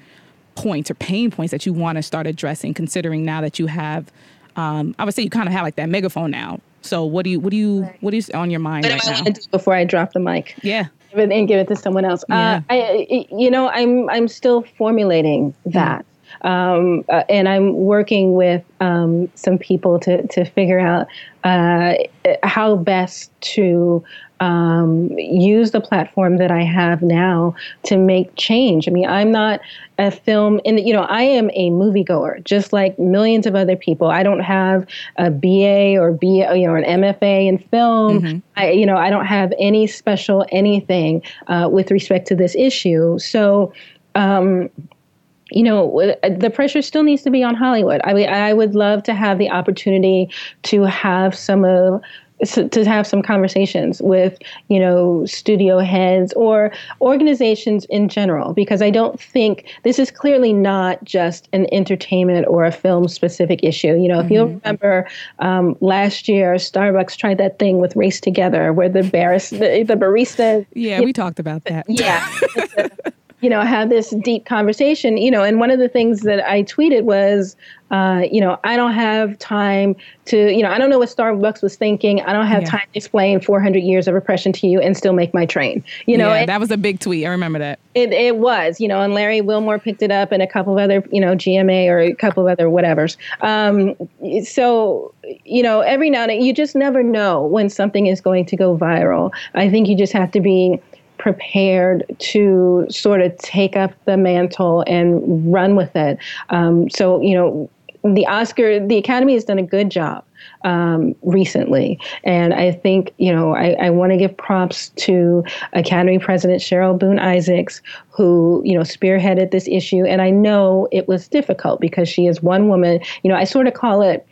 points or pain points that you want to start addressing? Considering now that you have, um, I would say you kind of have like that megaphone now. So what do you what do you what is on your mind What right am I now? do before I drop the mic? Yeah. and give it to someone else. Yeah. Uh, I, I- you know, I'm I'm still formulating that. Um, uh, and I'm working with um, some people to, to figure out uh, how best to um, use the platform that I have now to make change. I mean, I'm not a film, and you know, I am a moviegoer, just like millions of other people. I don't have a BA or B, you know, an MFA in film. I, you know, I don't have any special anything uh, with respect to this issue. So. Um, you know, the pressure still needs to be on Hollywood. I mean, I would love to have the opportunity to have some of to have some conversations with you know studio heads or organizations in general because I don't think this is clearly not just an entertainment or a film specific issue. You know, if you remember um, last year, Starbucks tried that thing with Race Together, where the baris- the, the barista Yeah, we talked about that. yeah you know have this deep conversation you know and one of the things that i tweeted was uh, you know i don't have time to you know i don't know what starbucks was thinking i don't have Yeah. time to explain 400 years of oppression to you and still make my train you know yeah, and that was a big tweet. I remember that. it, it was you know and larry wilmore picked it up and a couple of other you know gma or a couple of other whatevers um, so you know every now and then you just never know when something is going to go viral i think you just have to be prepared to sort of take up the mantle and run with it. Um, so, you know, the Oscar, the Academy has done a good job um, recently. And I think, you know, I, I want to give props to Academy President Cheryl Boone Isaacs, who, you know, spearheaded this issue. And I know it was difficult because she is one woman, you know, I sort of call it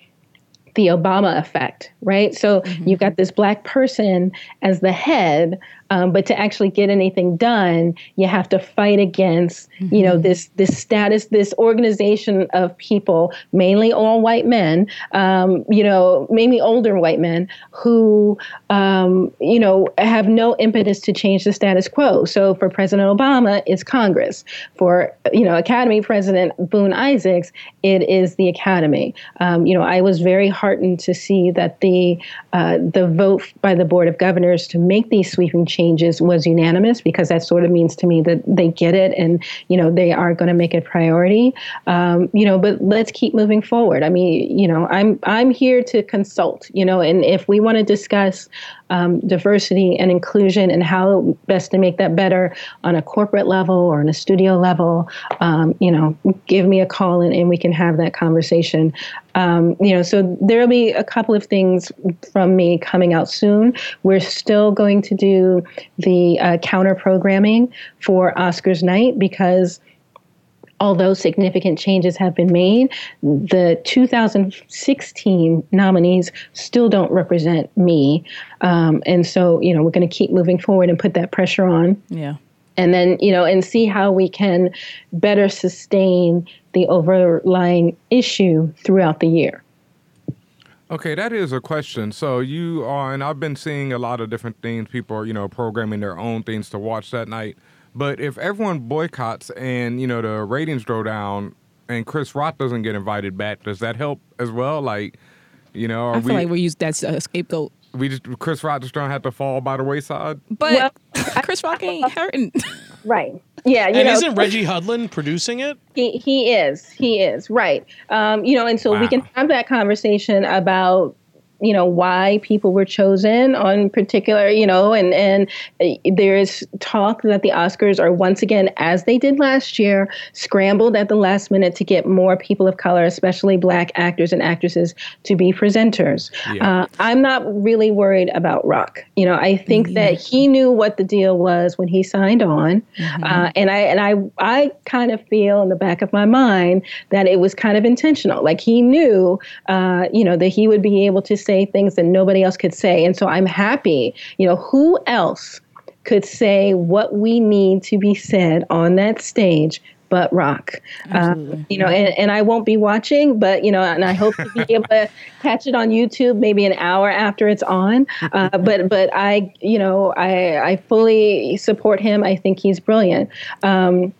the Obama effect, right? So you've got this black person as the head, um, but to actually get anything done, you have to fight against, you know, this this status, this organization of people, mainly all white men, um, you know, mainly older white men who, um, you know, have no impetus to change the status quo. So for President Obama, it's Congress. For you know, Academy President Boone Isaacs, it is the Academy. Um, you know, I was very heartened to see that the uh, the vote by the Board of Governors to make these sweeping changes was unanimous because that sort of means to me that they get it and you know they are going to make it priority. Um, you know, but let's keep moving forward. I mean, you know, I'm I'm here to consult. You know, and if we want to discuss um, diversity and inclusion and how best to make that better on a corporate level or on a studio level, um, you know, give me a call and, and we can have that conversation. Um, you know, so there'll be a couple of things from me coming out soon. We're still going to do the uh, counter programming for Oscars night because although significant changes have been made, the 2016 nominees still don't represent me. Um, and so, you know, we're going to keep moving forward and put that pressure on. Yeah. And then, you know, and see how we can better sustain the overlying issue throughout the year. Okay, that is a question. So you are, and I've been seeing a lot of different things. People are, you know, programming their own things to watch that night. But if everyone boycotts and you know the ratings go down, and Chris Rock doesn't get invited back, does that help as well? Like, you know, are I feel we like we use that uh, a scapegoat. we just Chris Rock just don't have to fall by the wayside? But Well, Chris Rock ain't hurting. Right. Yeah. You and know, isn't Reggie Hudlin producing it? He he is. He is right. Um, you know, and so we can have that conversation about you know why people were chosen on particular you know and and uh, there is talk that the oscars are once again as they did last year scrambled at the last minute to get more people of color especially black actors and actresses to be presenters. Yeah. uh, i'm not really worried about rock. You know i think that he knew what the deal was when he signed on uh, and i and i i kind of feel in the back of my mind that it was kind of intentional. Like he knew uh, you know that he would be able to say things that nobody else could say. And so i'm happy. You know who else could say what we need to be said on that stage but rock? Uh, you know and, and i won't be watching but you know and i hope to be able to catch it on youtube maybe an hour after it's on. Uh, but but i you know i i fully support him. I think he's brilliant. Um,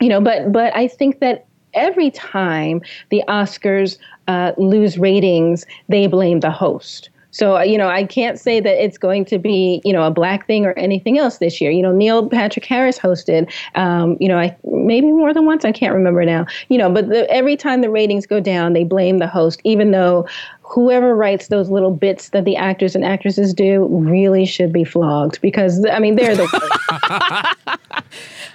you know but but i think that every time the oscars uh, lose ratings they blame the host So, uh, you know, I can't say that it's going to be, you know, a black thing or anything else this year. You know, Neil Patrick Harris hosted, um, you know, I maybe more than once, I can't remember now. You know, but the, every time the ratings go down, they blame the host, even though whoever writes those little bits that the actors and actresses do really should be flogged because I mean they're the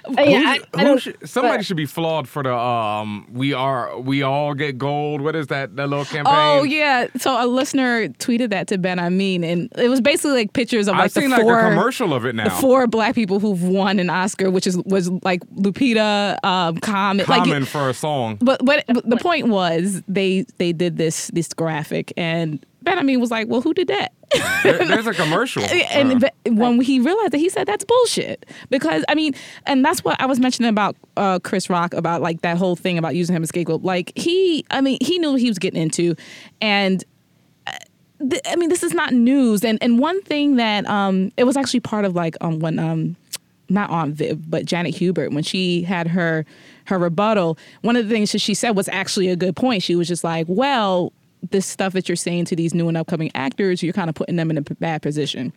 Uh, yeah, I, Who- I who don't- should- somebody but- should be flawed for the um. We are we all get gold. What is that? That little campaign. Oh yeah. So a listener tweeted that to Ben I mean, and it was basically like pictures of like I've seen the like four a commercial of it now. the four black people who've won an Oscar, which is was like Lupita, um, Common, like for a song. but but but the point was they they did this this graphic and Ben I mean was like, well, who did that? There- there's a commercial. and Uh, when he realized that, he said that's bullshit because I mean, and that's what I was mentioning about uh, Chris Rock about like that whole thing about using him as scapegoat. Like he, I mean, he knew what he was getting into, and uh, th- I mean, this is not news. And and one thing that um, it was actually part of like um when um not Aunt Viv, but Janet Hubert, when she had her her rebuttal, one of the things that she said was actually a good point. She was just like, well, this stuff that you're saying to these new and upcoming actors, you're kind of putting them in a bad position.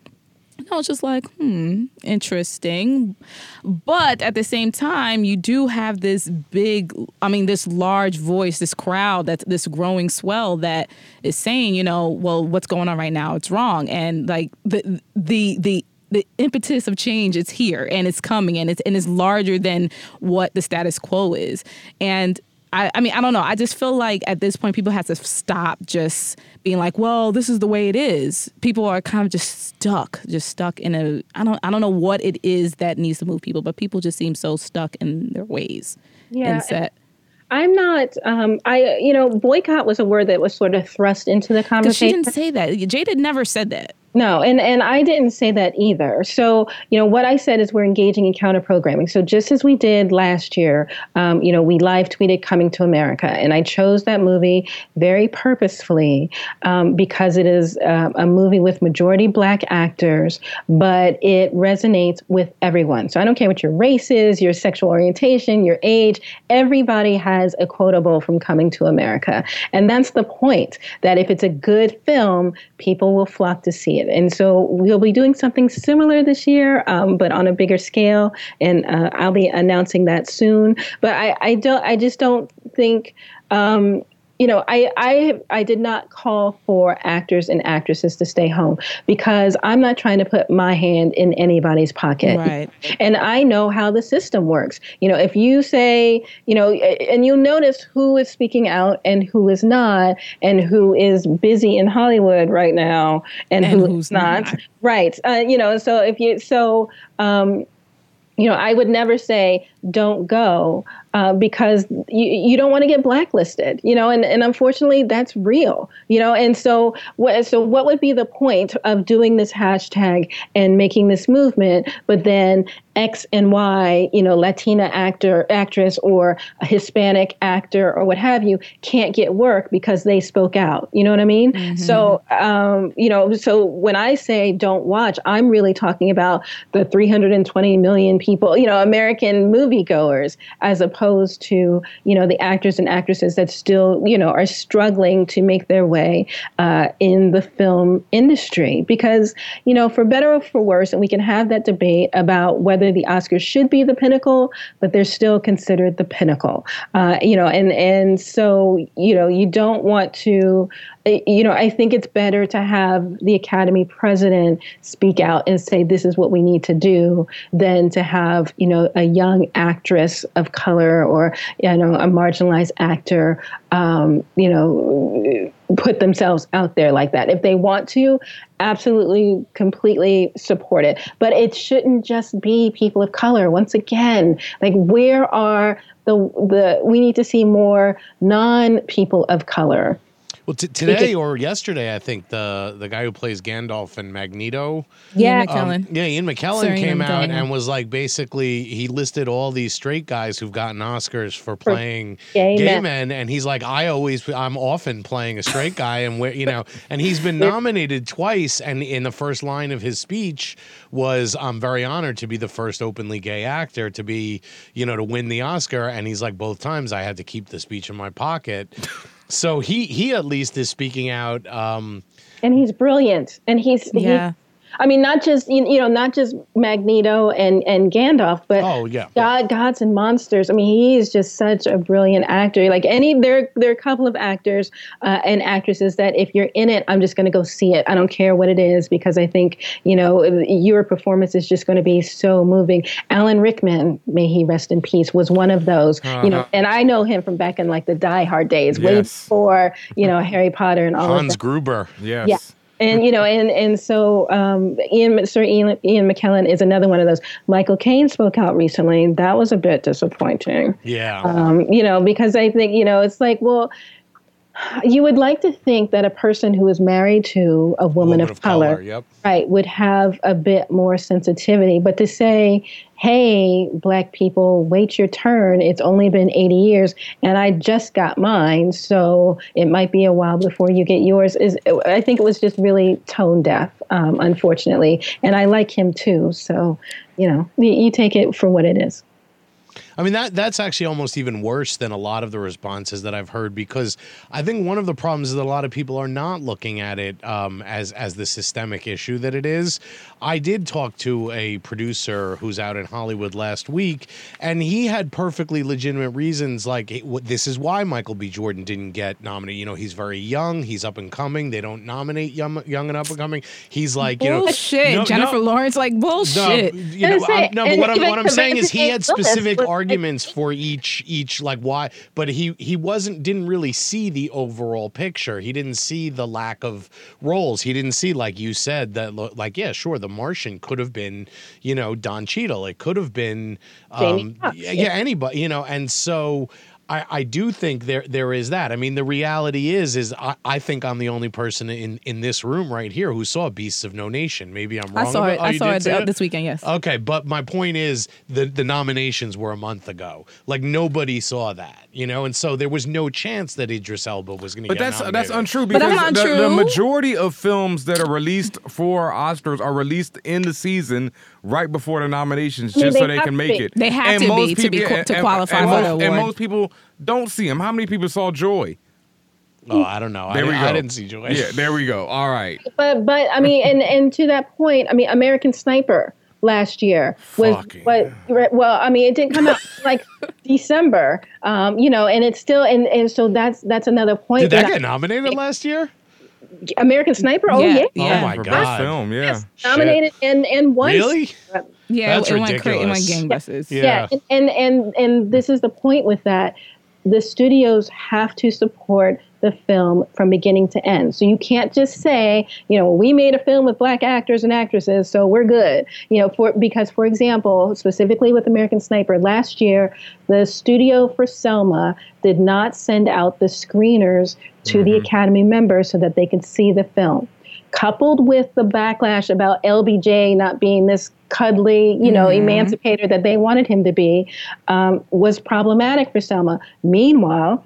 And I was just like, hmm, interesting. But at the same time, you do have this big, I mean, this large voice, this crowd, that's this growing swell that is saying, you know, well, what's going on right now? It's wrong. And like the the the the impetus of change is here and it's coming and it's and it's larger than what the status quo is. And I, I mean, I don't know. I just feel like at this point, people have to stop just being like, "Well, this is the way it is." People are kind of just stuck, just stuck in a. I don't. I don't know what it is that needs to move people, but people just seem so stuck in their ways Yeah, and set. I'm not. Um, I you know, boycott was a word that was sort of thrust into the conversation. she didn't say that. Jada never said that. No, and, and I didn't say that either. So, you know, what I said is we're engaging in counter programming. So, just as we did last year, um, you know, we live tweeted Coming to America. And I chose that movie very purposefully um, because it is uh, a movie with majority black actors, but it resonates with everyone. So, I don't care what your race is, your sexual orientation, your age, everybody has a quotable from Coming to America. And that's the point that if it's a good film, people will flock to see it. And so we'll be doing something similar this year, um, but on a bigger scale. And uh, I'll be announcing that soon. But I, I don't. I just don't think. Um, you know, I, I I did not call for actors and actresses to stay home because I'm not trying to put my hand in anybody's pocket. Right. And I know how the system works. You know, if you say, you know, and you'll notice who is speaking out and who is not, and who is busy in Hollywood right now and, And who who's not. not. Right. Uh, you know, so if you, so, um, you know, I would never say don't go uh, because you, you don't want to get blacklisted, you know, and, and unfortunately that's real, you know, and so what, so what would be the point of doing this hashtag and making this movement, but then X and Y, you know, Latina actor, actress, or a Hispanic actor, or what have you, can't get work because they spoke out. You know what I mean? So, um, you know, so when I say don't watch, I'm really talking about the 320 million people, you know, American moviegoers, as opposed to, you know, the actors and actresses that still, you know, are struggling to make their way uh, in the film industry. Because, you know, for better or for worse, and we can have that debate about whether the Oscars should be the pinnacle, but they're still considered the pinnacle. Uh, you know, and and so you know, you don't want to. uh, You know, I think it's better to have the Academy president speak out and say this is what we need to do than to have you know a young actress of color or you know a marginalized actor um, you know put themselves out there like that. If they want to, absolutely, completely support it. But it shouldn't just be people of color. Once again, like where are the the we need to see more non people of color. Well, t- today or yesterday, I think the the guy who plays Gandalf and Magneto, Yeah. Ian McKellen. um, yeah, Ian McKellen Sorry, came Ian out McKellen. and was like, basically, he listed all these straight guys who've gotten Oscars for playing gay gay, men. men. and he's like, I always, I'm often playing a straight guy, and where you know, and he's been nominated twice, and in the first line of his speech was, I'm very honored to be the first openly gay actor to be, you know, to win the Oscar, and he's like, both times I had to keep the speech in my pocket. So he he at least is speaking out. Um, and he's brilliant and he's he- Yeah. I mean, not just you you know, not just Magneto and and Gandalf, but Oh, yeah. God, gods and monsters. I mean, he is just such a brilliant actor. Like any, there there are a couple of actors uh, and actresses that if you're in it, I'm just going to go see it. I don't care what it is because I think you know your performance is just going to be so moving. Alan Rickman, may he rest in peace, was one of those. You know, and I know him from back in like the Die Hard days, way Yes. before you know Harry Potter and all Hans that. Gruber. Yes. Yeah. And you know, and and so um, Ian, Sir Ian, Ian McKellen is another one of those. Michael Caine spoke out recently. That was a bit disappointing. Yeah. Um, you know, because I think you know, it's like, well, you would like to think that a person who is married to a woman, Woman of, color, Yep. right, would have a bit more sensitivity. But to say, hey, black people, wait your turn. It's only been 80 years and I just got mine. So it might be a while before you get yours is, I think it was just really tone deaf, um, unfortunately. And I like him too. So, you know, you, you take it for what it is. I mean that that's actually almost even worse than a lot of the responses that I've heard because I think one of the problems is that a lot of people are not looking at it um, as as the systemic issue that it is. I did talk to a producer who's out in Hollywood last week, and he had perfectly legitimate reasons. Like this is why Michael B. Jordan didn't get nominated. You know, he's very young, he's up and coming. They don't nominate young young and up and coming. He's like you know bullshit. no- Jennifer no- Lawrence, like no, bullshit. you know, say, I'm, no, but what I'm what I'm saying is he had specific was like- arguments for each each like why, but he he wasn't didn't really see the overall picture. He didn't see the lack of roles. He didn't see like you said that like yeah, sure, The Martian could have been you know Don Cheadle. It could have been um, yeah. yeah, anybody you know, and so. I, I do think there there is that. I mean, the reality is is I, I think I'm the only person in, in this room right here who saw Beasts of No Nation. Maybe I'm wrong. I saw about- it. oh, I saw it see this weekend. Yes. Okay, but my point is the the nominations were a month ago. Like nobody saw that, you know, and so there was no chance that Idris Elba was going to But get that's nominated. that's untrue But because that's not the, the majority of films that are released for Oscars are released in the season right before the nominations, I mean, just so they they can make be. it. They have to most be to be people- qu- to and- qualify and for most, the And most people don't see them. How many people saw Joy? Oh, I don't know. There I, we go. I didn't see Joy. Yeah, there we go. All right. But but I mean, and and to that point, I mean, American Sniper last year was Fucking what well i mean it didn't come out like december um you know and it's still and and so that's that's another point Did that that get nominated last year? I- american sniper oh Yeah, yeah, yeah. Oh my god. best film, yeah. Yes, nominated and and won Really? Yeah, That's it, it went cra- it went ridiculous. gangbusters. Yeah. yeah and, and and and this is the point with that the studios have to support the film from beginning to end. So you can't just say you know we made a film with black actors and actresses so we're good. You know for because for example specifically with american sniper last year the studio for selma did not send out the screeners to the academy members so that they could see the film. Coupled with the backlash about LBJ not being this cuddly, you know, emancipator that they wanted him to be, um, was problematic for Selma. Meanwhile,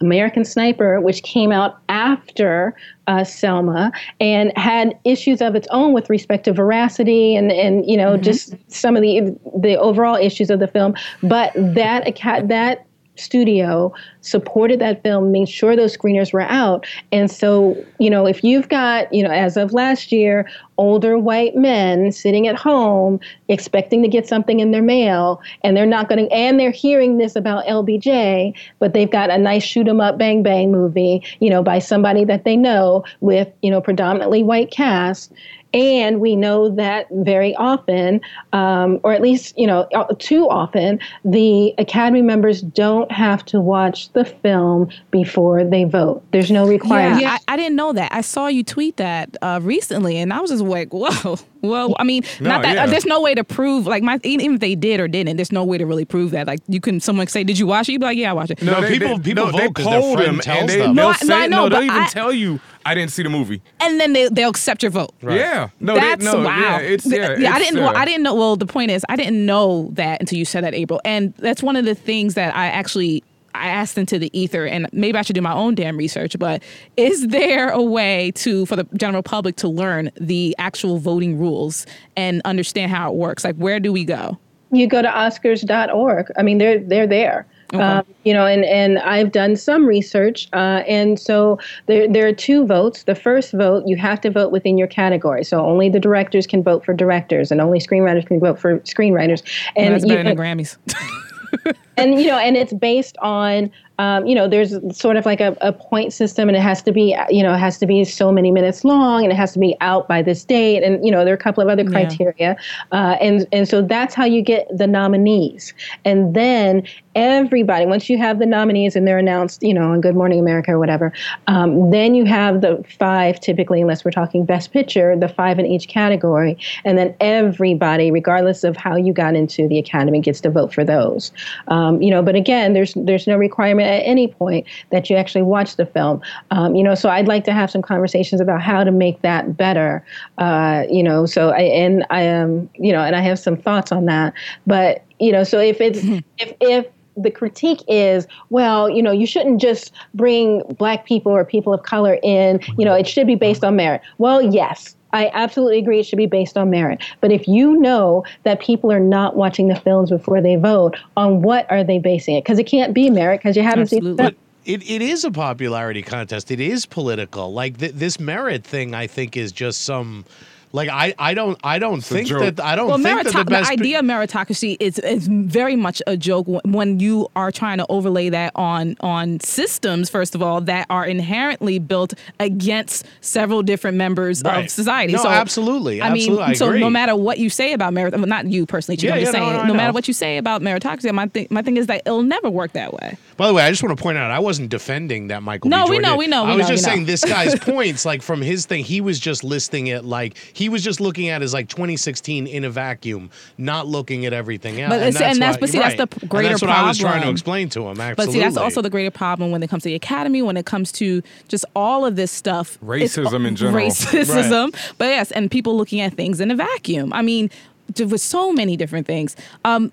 American Sniper, which came out after uh, Selma and had issues of its own with respect to veracity and, and you know just some of the the overall issues of the film, but that that studio supported that film, made sure those screeners were out. And so, you know, if you've got, you know, as of last year, older white men sitting at home expecting to get something in their mail and they're not going to, and they're hearing this about LBJ, but they've got a nice shoot 'em up bang bang movie, you know, by somebody that they know with, you know, predominantly white cast. And we know that very often, um, or at least you know uh, too often, the Academy members don't have to watch the film before they vote. There's no requirement. Yeah, I, I didn't know that. I saw you tweet that uh, recently, and I was just like, "Whoa, well." I mean, No, not that yeah. uh, there's no way to prove like my even if they did or didn't, there's no way to really prove that. Like you can someone say, "Did you watch it?" You'd be like, "Yeah, I watched it." No, people- people vote 'cause their friend them tells and they, them. they'll No, I- say, no, I know, they'll but even I- tell you, I didn't see the movie. And then they they'll accept your vote. Yeah. No, That's they, no, wow. Yeah, it's, Th- yeah, I didn't. Well, uh, I didn't know. Well, the point is, I didn't know that until you said that, April. And that's one of the things that I actually I asked into the ether, and maybe I should do my own damn research. But is there a way to for the general public to learn the actual voting rules and understand how it works? Like, where do we go? You go to Oscars.org. I mean, they're they're there. Um, you know, and, and I've done some research, uh, and so there there are two votes. The first vote, you have to vote within your category, so only the directors can vote for directors, and only screenwriters can vote for screenwriters. And That's you better than can- Grammys. and you know and it's based on um, you know there's sort of like a, a point system and it has to be you know it has to be so many minutes long and it has to be out by this date. And you know there are a couple of other Yeah. criteria. Uh, and and so that's how you get the nominees. And then everybody once you have the nominees and they're announced you know on good morning america or whatever um, then you have the five typically unless we're talking best picture the five in each category. And then everybody regardless of how you got into the academy gets to vote for those. Um, you know but again there's there's no requirement at any point that you actually watch the film um, you know so i'd like to have some conversations about how to make that better uh, you know so i and i am you know and i have some thoughts on that but you know so if it's if if the critique is, well, you know, you shouldn't just bring black people or people of color in, you know, it should be based on merit. Well, yes. I absolutely agree it should be based on merit. But if you know that people are not watching the films before they vote, on what are they basing it? Because it can't be merit because you haven't seen the Absolutely. film. It, it is a popularity contest. It is political. Like th- this merit thing, I think is just some. Like I, I don't, I don't a think that I don't well, think that merito- the best. the idea of meritocracy is is very much a joke when- when you are trying to overlay that on on systems. First of all, that are inherently built against several different members Right. of society. No, so absolutely, I mean, absolutely, I so agree. no matter what you say about merit, well, not you personally, Chico, Yeah, I'm just yeah, no, saying, no, I no, matter what you say about meritocracy, my thing, my thing is that it'll never work that way. By the way, I just want to point out I wasn't defending that Michael. No, B. we know, we know, we I was know, just we know. saying this guy's points, like from his thing, he was just listing it like he was just looking at it as like 2016 in a vacuum, not looking at everything else. But it's- and that's- why- but see, that's right. the And greater that's what I was trying to explain to him. Absolutely. But see, that's also the greater problem when it comes to the academy, when it comes to just all of this stuff. It's Racism in general. Racism. But yes, and people looking at things in a vacuum. I mean, with so many different things. Um,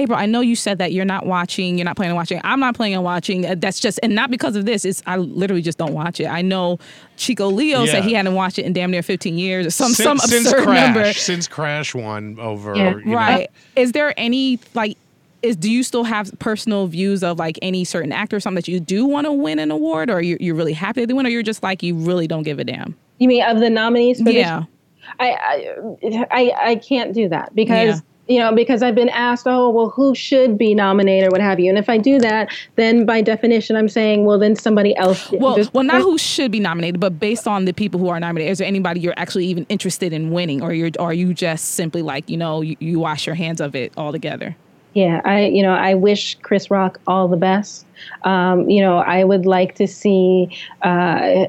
April, I know you said that you're not watching, you're not planning on watching. I'm not planning on watching. Uh, That's just, and not because of this. It's I literally just don't watch it. I know Chico Leo Yeah. said he hadn't watched it in damn near 15 years or some since, some since Crash, number. since Crash won over. Yeah. you know- Right. Is there any like is do you still have personal views of like any certain actor or something that you do want to win an award or you're, you're really happy that they win or you're just like you really don't give a damn? You mean of the nominees for Yeah. this? I, I I I can't do that because Yeah. You know because I've been asked, oh well, who should be nominated or what have you, and if I do that, then by definition, I'm saying, well, then somebody else. Well, just- well, not who should be nominated, but based on the people who are nominated, is there anybody you're actually even interested in winning, or you're, or are you just simply like, you know, you, you wash your hands of it altogether? Yeah, I you know I wish Chris Rock all the best. Um, you know, I would like to see, uh,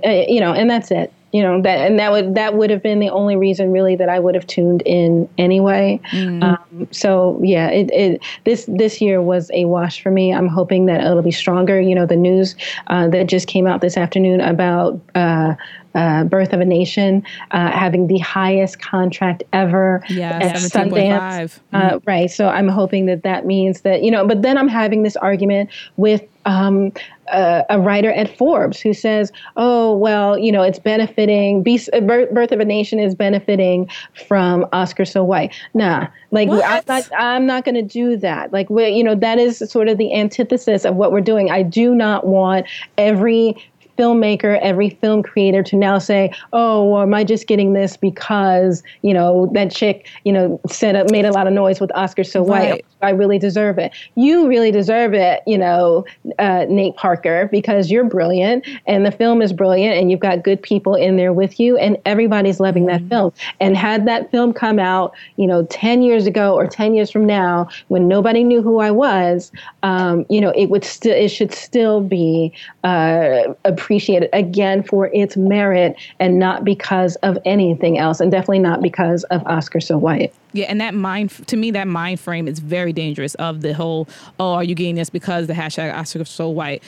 uh, you know, and that's it. You know that, and that would that would have been the only reason really that I would have tuned in anyway. Um, so yeah, it, it this this year was a wash for me. I'm hoping that it'll be stronger. You know, the news uh, that just came out this afternoon about. Uh, uh, Birth of a Nation uh, having the highest contract ever Yeah, at 17.5. Sundance. Uh, right. So I'm hoping that that means that, you know, but then I'm having this argument with um, uh, a writer at Forbes who says, oh, well, you know, it's benefiting, uh, Birth Birth of a Nation is benefiting from Oscar So White. Nah, like I'm not, I'm not going to do that. Like, we you know, that is sort of the antithesis of what we're doing. I do not want every filmmaker, every film creator to now say, "Oh, well, am I just getting this because you know that chick, you know, set up made a lot of noise with Oscar so Right. white? I really deserve it. You really deserve it, you know, uh, Nate Parker, because you're brilliant and the film is brilliant and you've got good people in there with you and everybody's loving that film. And had that film come out, you know, 10 years ago or 10 years from now when nobody knew who I was, um, you know, it would still, it should still be uh, appreciated again for its merit and not because of anything else and definitely not because of Oscar so white. Yeah, and that mind to me, that mind frame is very dangerous. Of the whole, oh, are you getting this because the hashtag Oscar so white?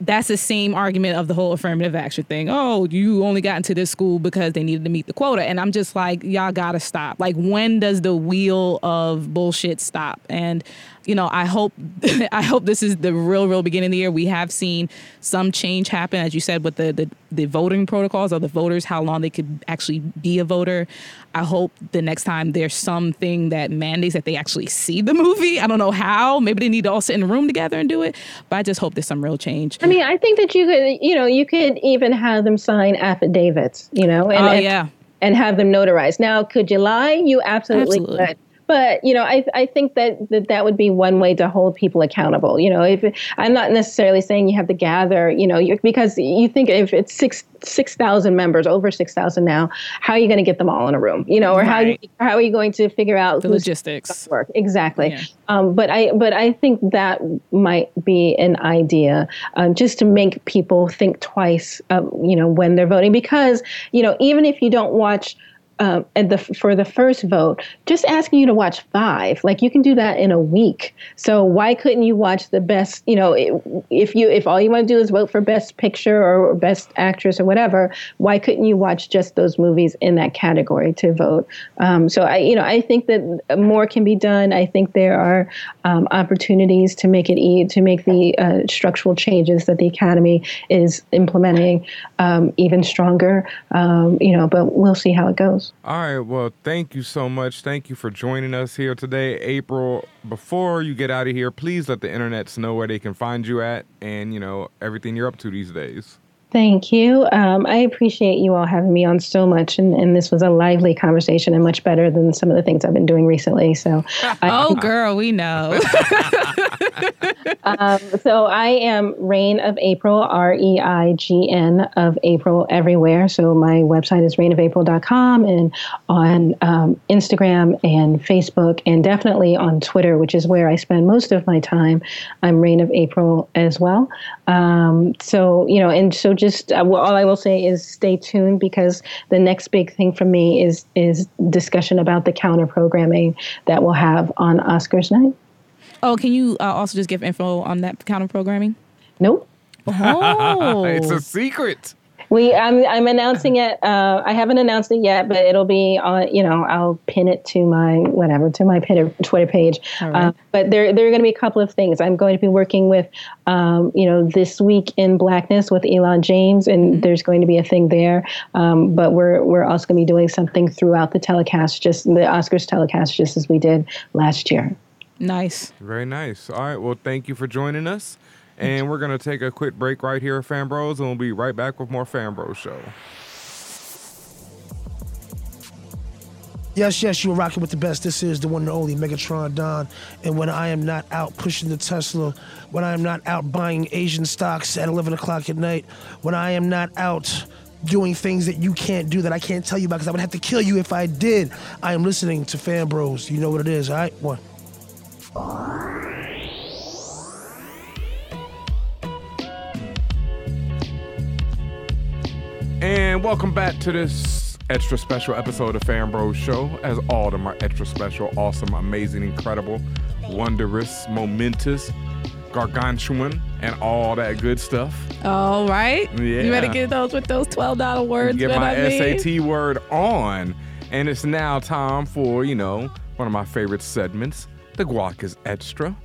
That's the same argument of the whole affirmative action thing. Oh, you only got into this school because they needed to meet the quota, and I'm just like, y'all gotta stop. Like, when does the wheel of bullshit stop? And you know, I hope I hope this is the real, real beginning of the year. We have seen some change happen, as you said, with the the, the voting protocols of the voters, how long they could actually be a voter. I hope the next time there's something that mandates that they actually see the movie. I don't know how. Maybe they need to all sit in a room together and do it. But I just hope there's some real change. I mean, I think that you could, you know, you could even have them sign affidavits, you know, and, oh and, yeah. and have them notarized. Now, could you lie? You absolutely, Absolutely. could. But you know, I I think that, that that would be one way to hold people accountable. You know, if I'm not necessarily saying you have to gather, you know, because you think if it's six six thousand members, over six thousand now, how are you going to get them all in a room? You know, or how Right. how are you going to figure out The logistics. work exactly Yeah. um, but i but i think that might be an idea um, just to make people think twice uh, you know when they're voting because you know even if you don't watch um, and the for the first vote, just asking you to watch five, like you can do that in a week. So why couldn't you watch the best? You know, if you if all you want to do is vote for best picture or best actress or whatever, why couldn't you watch just those movies in that category to vote? Um, so I, you know, I think that more can be done. I think there are um, opportunities to make it e- to make the uh, structural changes that the academy is implementing um, even stronger. Um, you know, but we'll see how it goes. All right. Well, thank you so much. Thank you for joining us here today, April. Before you get out of here, please let the internets know where they can find you at and, you know, everything you're up to these days. Thank you. Um, I appreciate you all having me on so much, and, and this was a lively conversation and much better than some of the things I've been doing recently. So, I, Oh, girl, we know. um, so I am Reign of April, R E I G N of April everywhere. So my website is reignofapril.com and on um, Instagram and Facebook, and definitely on Twitter, which is where I spend most of my time. I'm Reign of April as well. Um, so you know, and so just uh, well, all I will say is stay tuned because the next big thing for me is is discussion about the counter programming that we'll have on Oscars night. oh, can you uh, also just give info on that counter programming? Nope. Oh, It's a secret. We, I'm, I'm announcing it. Uh, I haven't announced it yet, but it'll be on. You know, I'll pin it to my whatever to my Twitter Twitter page. All right. Uh, but there, there are going to be a couple of things. I'm going to be working with, um, you know, this week in Blackness with Elon James, and there's going to be a thing there. Um, but we're, we're also going to be doing something throughout the telecast, just the Oscars telecast, just as we did last year. nice. Very nice. All right. Well, thank you for joining us. And we're going to take a quick break right here at Fanbros, and we'll be right back with more Fanbros Show. Yes, yes, you are rocking with the best. This is the one and only Megatron Don. And when I am not out pushing the Tesla, when I am not out buying Asian stocks at 11 o'clock at night, when I am not out doing things that you can't do that I can't tell you about because I would have to kill you if I did, I am listening to Fanbros. You know what it is, all right? One. And welcome back to this extra special episode of Fanbros Show. As all of them are extra special, awesome, amazing, incredible, wondrous, momentous, gargantuan, and all that good stuff. All right. You better get those with those twelve dollar words. Get my I mean. SAT word on. And it's now time for, you know, one of my favorite segments, The Guac is Extra.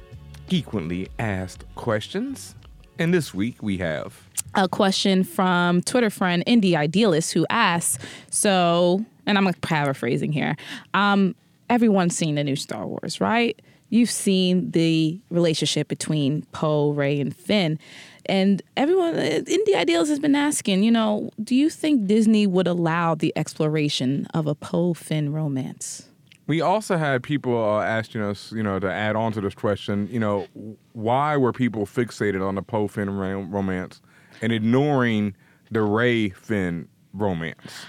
Frequently asked questions. And this week we have a question from Twitter friend Indie Idealist who asks, so, and I'm paraphrasing here. Um, everyone's seen the new Star Wars, right? You've seen the relationship between Poe, Rey, and Finn. And everyone, uh, Indie Idealist has been asking, you know, do you think Disney would allow the exploration of a Poe Finn romance? We also had people uh, asking us, you know, to add on to this question, you know, why were people fixated on the Poe Finn rom- romance and ignoring the Rey Finn romance?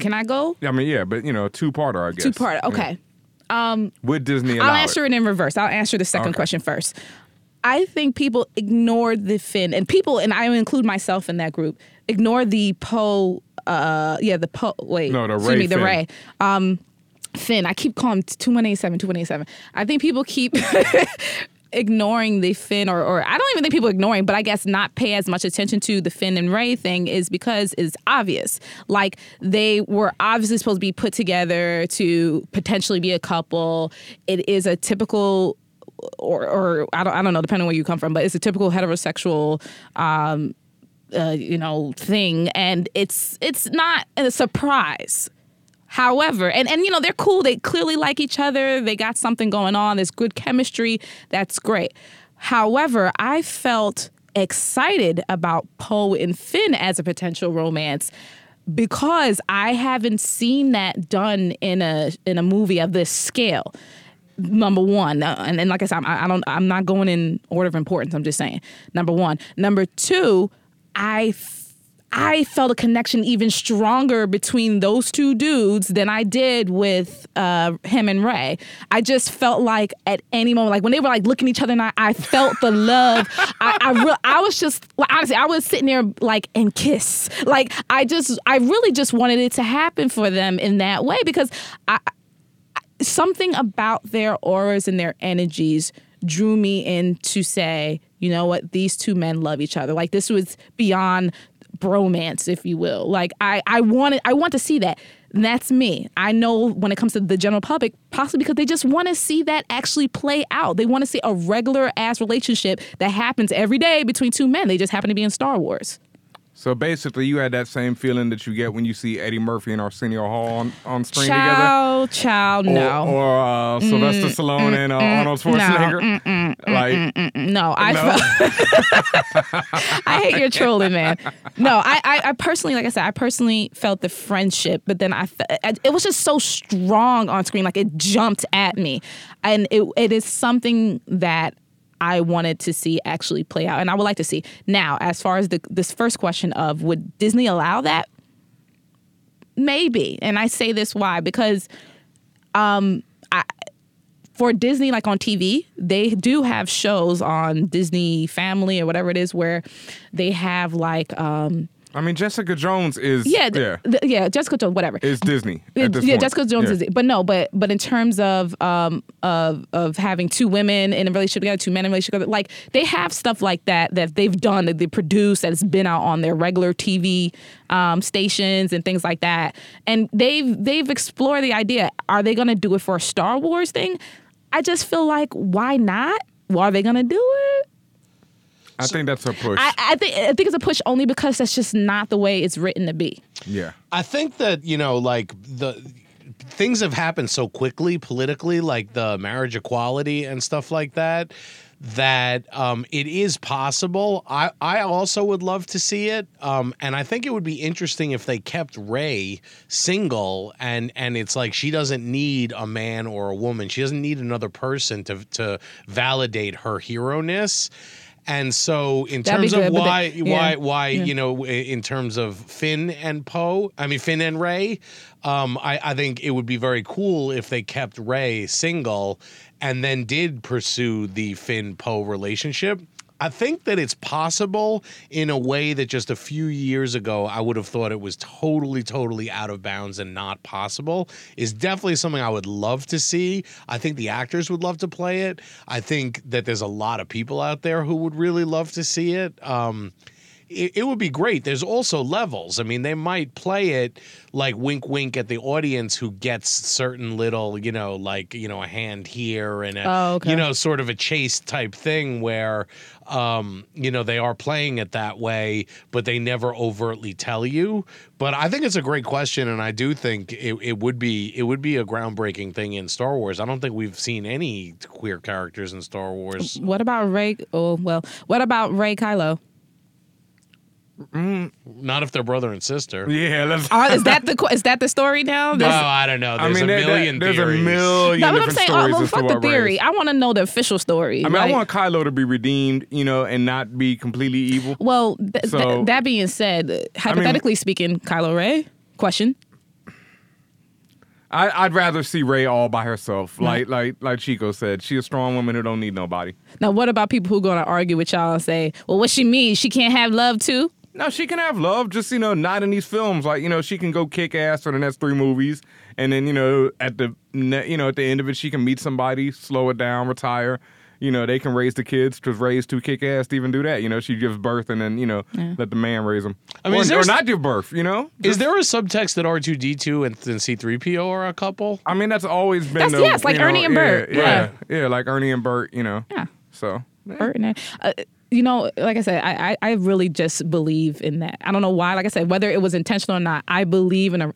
Can I go? I mean, yeah, but you know, two parter, I guess. Two part. Okay. Would Disney allow I'll answer it in reverse. I'll answer the second Okay. question first. I think people ignored the Finn, and people, and I include myself in that group, ignore the Poe. Uh, yeah, the Poe. Wait, No, the Rey. excuse me, the Rey. Um, Finn. I keep calling him two one eight seven, two one eight seven. I think people keep. ignoring the Finn or, or I don't even think people ignoring, but I guess not pay as much attention to the Finn and Rey thing is because it's obvious. Like they were obviously supposed to be put together to potentially be a couple. It is a typical or, or I don't I don't know, depending on where you come from, but it's a typical heterosexual um, uh, you know thing, and it's it's not a surprise. However, and and you know they're cool. They clearly like each other. They got something going on. There's good chemistry. That's great. However, I felt excited about Poe and Finn as a potential romance because I haven't seen that done in a in a movie of this scale. Number one, uh, and, and like I said, I'm, I don't. I'm not going in order of importance. I'm just saying. Number one. Number two, I I felt a connection even stronger between those two dudes than I did with uh, him and Rey. I just felt like at any moment, like when they were like looking at each other, and I, I felt the love. I I, re- I was just well, honestly, I was sitting there like and kiss. Like I just, I really just wanted it to happen for them in that way because I something about their auras and their energies drew me in to say, you know what, these two men love each other. Like this was beyond bromance, if you will. Like I, I wanted, I want to see that. And that's me. I know when it comes to the general public, possibly because they just want to see that actually play out. They want to see a regular ass relationship that happens every day between two men. They just happen to be in Star Wars. So basically, you had that same feeling that you get when you see Eddie Murphy and Arsenio Hall on, on screen together. Child, child, Or, no. Mm, or uh, mm, Sylvester Stallone and uh, mm, mm, Arnold Schwarzenegger. like, No, I No? felt, I hate your trolling, man. No, I, I, I personally, like I said, I personally felt the friendship, but then I, fe- I- it was just so strong on screen, like it jumped at me, and it, it is something that I wanted to see actually play out, and I would like to see now. As far as the this first question of would Disney allow that? Maybe, and I say this why because um I for Disney, like on TV, they do have shows on Disney Family or whatever it is where they have like, um, I mean, Jessica Jones is yeah, yeah, th- yeah, Jessica Jones, whatever. It's Disney. Yeah, At this yeah, point. Jessica Jones Yeah. is, but no, but but in terms of um of of having two women in a relationship together, two men in a relationship together, like they have stuff like that that they've done that they produce that has been out on their regular TV um, stations and things like that, and they've they've explored the idea. Are they going to do it for a Star Wars thing? I just feel like why not? Well, are they going to do it? I think that's a push. I, I think I think it's a push only because that's just not the way it's written to be. yeah. I think that you know, like the things have happened so quickly politically, like the marriage equality and stuff like that. That um, it is possible. I, I also would love to see it, um, and I think it would be interesting if they kept Rey single, and and it's like she doesn't need a man or a woman. She doesn't need another person to to validate her hero ness. And so, in That'd terms of good, but why they- why yeah. why you know in terms of Finn and Poe, I mean Finn and Rey, um, I, I think it would be very cool if they kept Rey single and then did pursue the Finn Poe relationship. I think that it's possible in a way that just a few years ago I would have thought it was totally, totally out of bounds and not possible. Is definitely something I would love to see. I think the actors would love to play it. I think that there's a lot of people out there who would really love to see it. Um, it, it would be great. There's also levels. I mean, they might play it like wink, wink at the audience who gets certain little, you know, like you know, a hand here and a, Oh, okay. you know, sort of a chase type thing where, um, you know, they are playing it that way, but they never overtly tell you. But I think it's a great question, and I do think it, it would be it would be a groundbreaking thing in Star Wars. I don't think we've seen any queer characters in Star Wars. What about Rey? Oh well, what about Rey Kylo? Mm. Not if they're brother and sister. Yeah, let's. Are, oh, is that the is that the story now? No, That's- I don't know. I There's mean, a there- there- million there's theories. a million No, but I'm different saying, oh, well, oh, fuck the theory. race. I want to know the official story. I mean, I want Kylo to be redeemed, you know, and not be completely evil. Well, th- th- that being said, hypothetically speaking, Kylo Rey. Question. I, I'd rather see Rey all by herself, like like like Chico said. She's a strong woman who don't need nobody. Now, what about people who going to argue with y'all and say, "Well, what she means? She can't have love too." No, she can have love, just you know, not in these films. Like you know, she can go kick ass for the next three movies, and then you know, at the ne- you know at the end of it, she can meet somebody, slow it down, retire. you know, they can raise the kids because raise too kick ass to even do that. You know, she gives birth and then you know let the man raise them. I mean, or, or not give birth. You know, Is there a subtext that R two D two and C three PO are a couple? I mean, that's always been. That's- the, yes, like you know, Ernie and yeah, Bert. Yeah, yeah, like Ernie and Bert. You know. Yeah. So. Bert and Ed. Uh, you know, like I said, I, I I really just believe in that. I don't know why. Like I said, whether it was intentional or not, I believe in a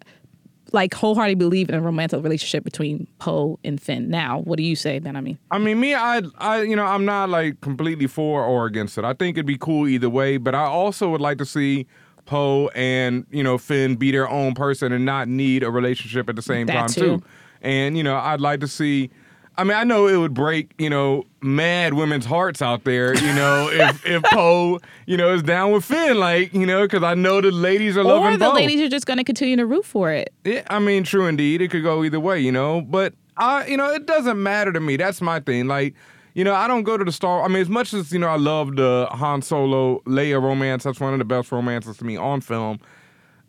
like wholeheartedly believe in a romantic relationship between Poe and Finn. Now, what do you say, Ben? I mean, I mean, me, I, I, you know, I'm not like completely for or against it. I think it'd be cool either way, but I also would like to see Poe and you know Finn be their own person and not need a relationship at the same That time too. And you know, I'd like to see. I mean, I know it would break, you know, mad women's hearts out there, you know, if if Poe, you know, is down with Finn, like, you know, because I know the ladies are loving or the ladies are just going to continue to root for it. Yeah, I mean, true indeed. It could go either way, you know. But I, you know, it doesn't matter to me. That's my thing. Like, you know, I don't go to the Star. I mean, as much as you know, I love the Han Solo Leia romance. That's one of the best romances to me on film.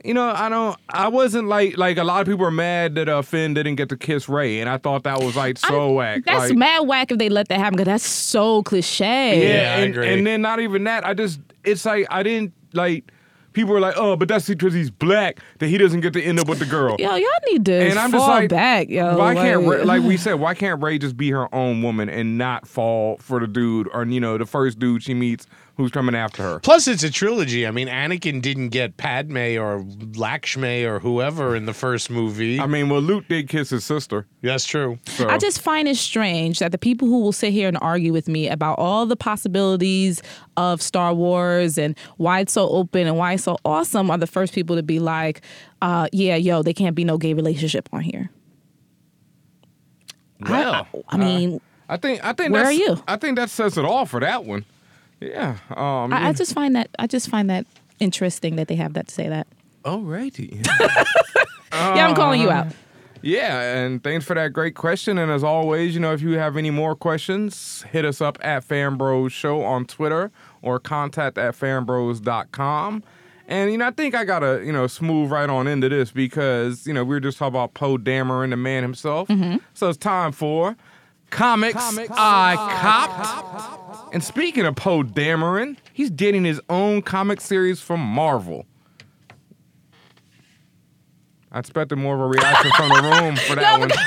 You know, I don't. I wasn't like like a lot of people are mad that uh, Finn didn't get to kiss Rey, and I thought that was like so whack. That's like, mad whack if they let that happen because that's so cliche. yeah, I and, agree. and then not even that. I just it's like I didn't like. People were like, "Oh, but that's because he's black that he doesn't get to end up with the girl." Yo, y'all need to And I'm fall just like, back, yo. why can't like- Rey, like we said, why can't Rey just be her own woman and not fall for the dude or you know the first dude she meets who's coming after her? Plus, it's a trilogy. I mean, Anakin didn't get Padme or Lakshmi or whoever in the first movie. I mean, well, Luke did kiss his sister, That's true. so I just find it strange that the people who will sit here and argue with me about all the possibilities of Star Wars and why it's so open and why it's so awesome are the first people to be like, uh, yeah, yo, they can't be no gay relationship on here. well. I mean, I think I think Where that's, are you? I think that says it all for that one. Yeah. Um. I, I just find that I just find that interesting that they have that to say that. Alrighty. yeah, I'm calling you out. Yeah, and thanks for that great question. And as always, you know, if you have any more questions, hit us up at Fanbros Show on Twitter or contact at fanbros.com. And, you know, I think I got to, you know, smooth right on into this because, you know, we were just talking about Poe Dameron, and the man himself. So it's time for Comics, I ah, Copped. And speaking of Poe Dameron, he's getting his own comic series from Marvel. I expected more of a reaction from the room for that one.